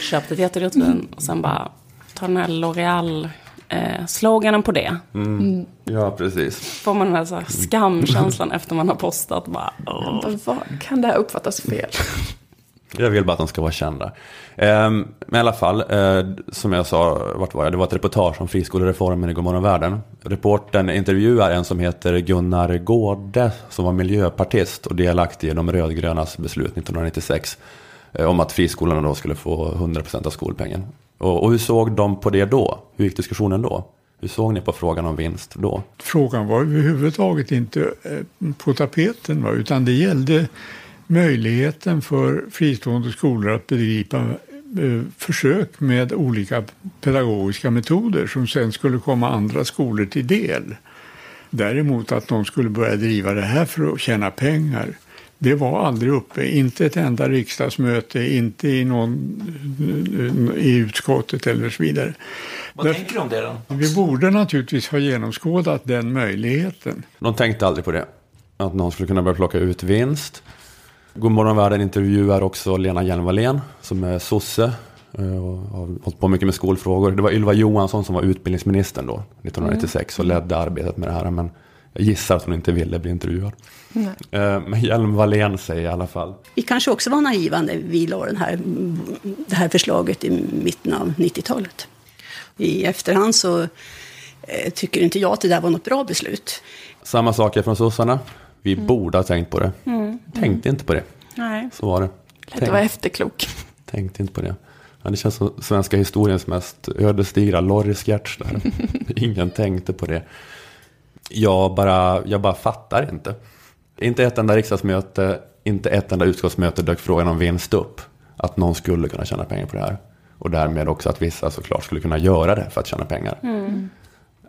[laughs] Köpt ett jättedyrt vin och sen bara ta den här L'Oreal-sloganen på det. Ja, precis. Får man den här, så här skamkänslan efter man har postat. Bara, åh. Vad kan det här uppfattas fel? Jag vill bara att de ska vara kända. Ehm, men i alla fall, eh, som jag sa, vart var jag? Det var ett reportage om friskolereformen i Gomorron Världen. Reporten intervjuar en som heter Gunnar Gårde, som var miljöpartist och delaktig i de rödgrönas beslut 1996. Eh, om att friskolorna då skulle få 100% av skolpengen. Och, hur såg de på det då? Hur gick diskussionen då? Hur såg ni på frågan om vinst då? Frågan var överhuvudtaget inte eh, på tapeten, utan det gällde möjligheten för fristående skolor att bedriva eh, försök med olika pedagogiska metoder som sen skulle komma andra skolor till del. Däremot att de skulle börja driva det här för att tjäna pengar, det var aldrig uppe. Inte ett enda riksdagsmöte, inte i, någon, i utskottet eller så vidare. Vad Där- tänker du om det då? Vi borde naturligtvis ha genomskådat den möjligheten. De tänkte aldrig på det. Att någon skulle kunna börja plocka ut vinst. Godmorgon världen intervjuar också Lena Hjelm-Wallén som är sosse eh, och har hållit på mycket med skolfrågor. Det var Ylva Johansson som var utbildningsministern då, 1996 och ledde arbetet med det här. Men jag gissar att hon inte ville bli intervjuad. Nej. Eh, Men Hjelm-Wallén säger i alla fall. Vi kanske också var naiva när vi la den här, det här förslaget i mitten av 90-talet. I efterhand så eh, tycker inte jag att det där var något bra beslut. Samma saker från sossarna. Vi borde ha tänkt på det. Mm. Tänkte inte på det. Nej. Så var det. Lätt att vara efterklok. Tänkte inte på det. Ja, det känns som svenska historiens mest ödesdigra Lorry-sketch där. [laughs] Ingen tänkte på det. Jag bara, jag bara fattar inte. Inte ett enda riksdagsmöte, inte ett enda utskottsmöte dök frågan om vinst upp. Att någon skulle kunna tjäna pengar på det här. Och därmed också att vissa såklart skulle kunna göra det för att tjäna pengar.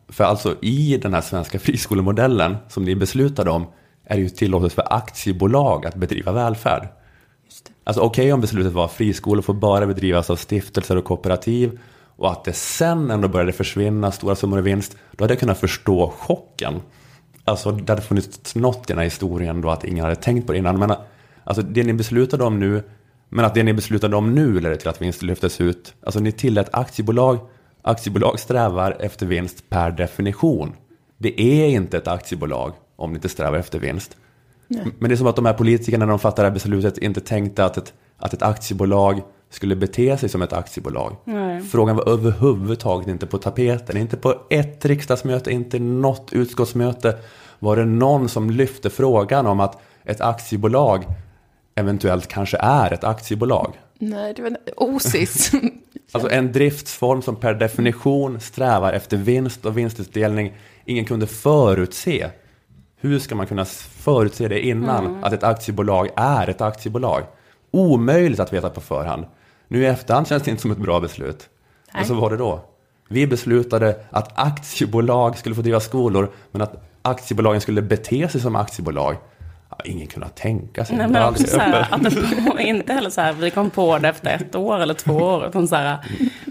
För alltså i den här svenska friskolemodellen som ni beslutade om är det ju tillåtet för aktiebolag att bedriva välfärd. Alltså okej om beslutet var att friskolor får bara bedrivas av stiftelser och kooperativ och att det sen ändå började försvinna stora summor i vinst, då hade jag kunnat förstå chocken. Alltså det hade funnits något i den här historien då att ingen hade tänkt på det innan. Men alltså det ni beslutade om nu, men att det ni beslutade om nu ledde till att vinst lyftes ut. Alltså ni tillät aktiebolag, aktiebolag strävar efter vinst per definition. Det är inte ett aktiebolag om det inte strävar efter vinst. Men det är som att de här politikerna när de fattade det här beslutet inte tänkte att ett, att ett aktiebolag skulle bete sig som ett aktiebolag. Nej. Frågan var överhuvudtaget inte på tapeten. Inte på ett riksdagsmöte, inte något utskottsmöte var det någon som lyfte frågan om att ett aktiebolag eventuellt kanske är ett aktiebolag. Nej, det var osis. [laughs] Alltså en driftsform som per definition strävar efter vinst och vinstutdelning. Ingen kunde förutse. Hur ska man kunna förutse det innan att ett aktiebolag är ett aktiebolag? Omöjligt att veta på förhand. Nu i efterhand känns det inte som ett bra beslut. Men så var det då. Vi beslutade att aktiebolag skulle få driva skolor, men att aktiebolagen skulle bete sig som aktiebolag. Ja, ingen kunde tänka sig. Nej, men också så här, att det inte heller så här, vi kom på det efter ett år eller två år, utan så här,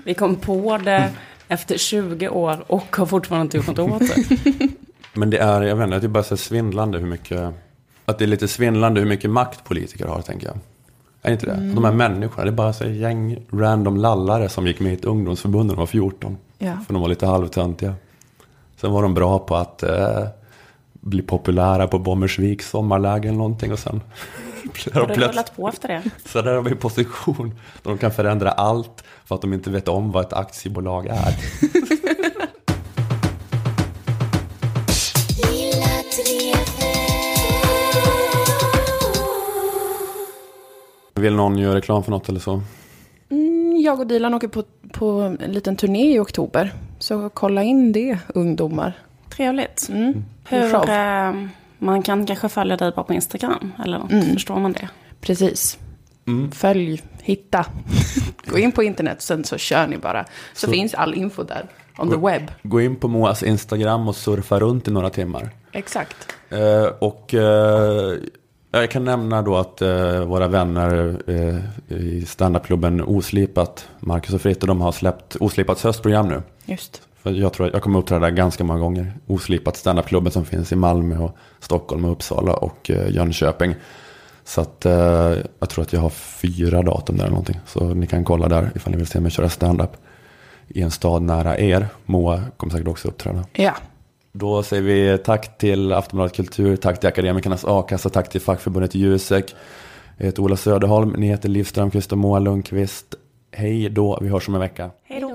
vi kom på det efter 20 år och har fortfarande inte gjort något åt det. Men det är, jag vet inte, det är bara så svindlande hur mycket, att det är lite svindlande hur mycket makt politiker har, tänker jag. Är inte det? De här människorna, det är bara så gäng random lallare som gick med i ett ungdomsförbund när de var 14. Ja. För de var lite halvtöntiga. Sen var de bra på att eh, bli populära på Bommersviks sommarläge eller någonting och sen [laughs] Har det rullat på efter det? så där har vi en position där de kan förändra allt för att de inte vet om vad ett aktiebolag är. [laughs] Vill någon göra reklam för något eller så? Mm, jag och Dilan åker på, på en liten turné i oktober. Så kolla in det, ungdomar. Trevligt. Mm. Hur, Show. eh, man kan kanske följa dig bara på Instagram, eller något. Mm. Förstår man det? Precis. Följ, hitta. [laughs] Gå in på internet, sen så kör ni bara. Så, Så- finns all info där. On the web. Gå in på Moas Instagram och surfa runt i några timmar. Exakt. Eh, och eh, jag kan nämna då att eh, våra vänner eh, i standupklubben Oslipat, Marcus och Fritte, de har släppt Oslipats höstprogram nu. Just. För jag tror att jag kommer uppträda där ganska många gånger. Oslipat standupklubben som finns i Malmö och Stockholm och Uppsala och eh, Jönköping. Så att eh, jag tror att jag har fyra datum där eller någonting. Så ni kan kolla där ifall ni vill se mig köra standup i en stad nära er. Moa kommer säkert också uppträda. Ja. Då säger vi tack till Aftonbladet Kultur, tack till Akademikernas A-kassa, tack till fackförbundet Jusek. Jag heter Ola Söderholm, ni heter Liv Strömqvist och Moa Lundqvist. Hej då, vi hörs om en vecka. Hej då.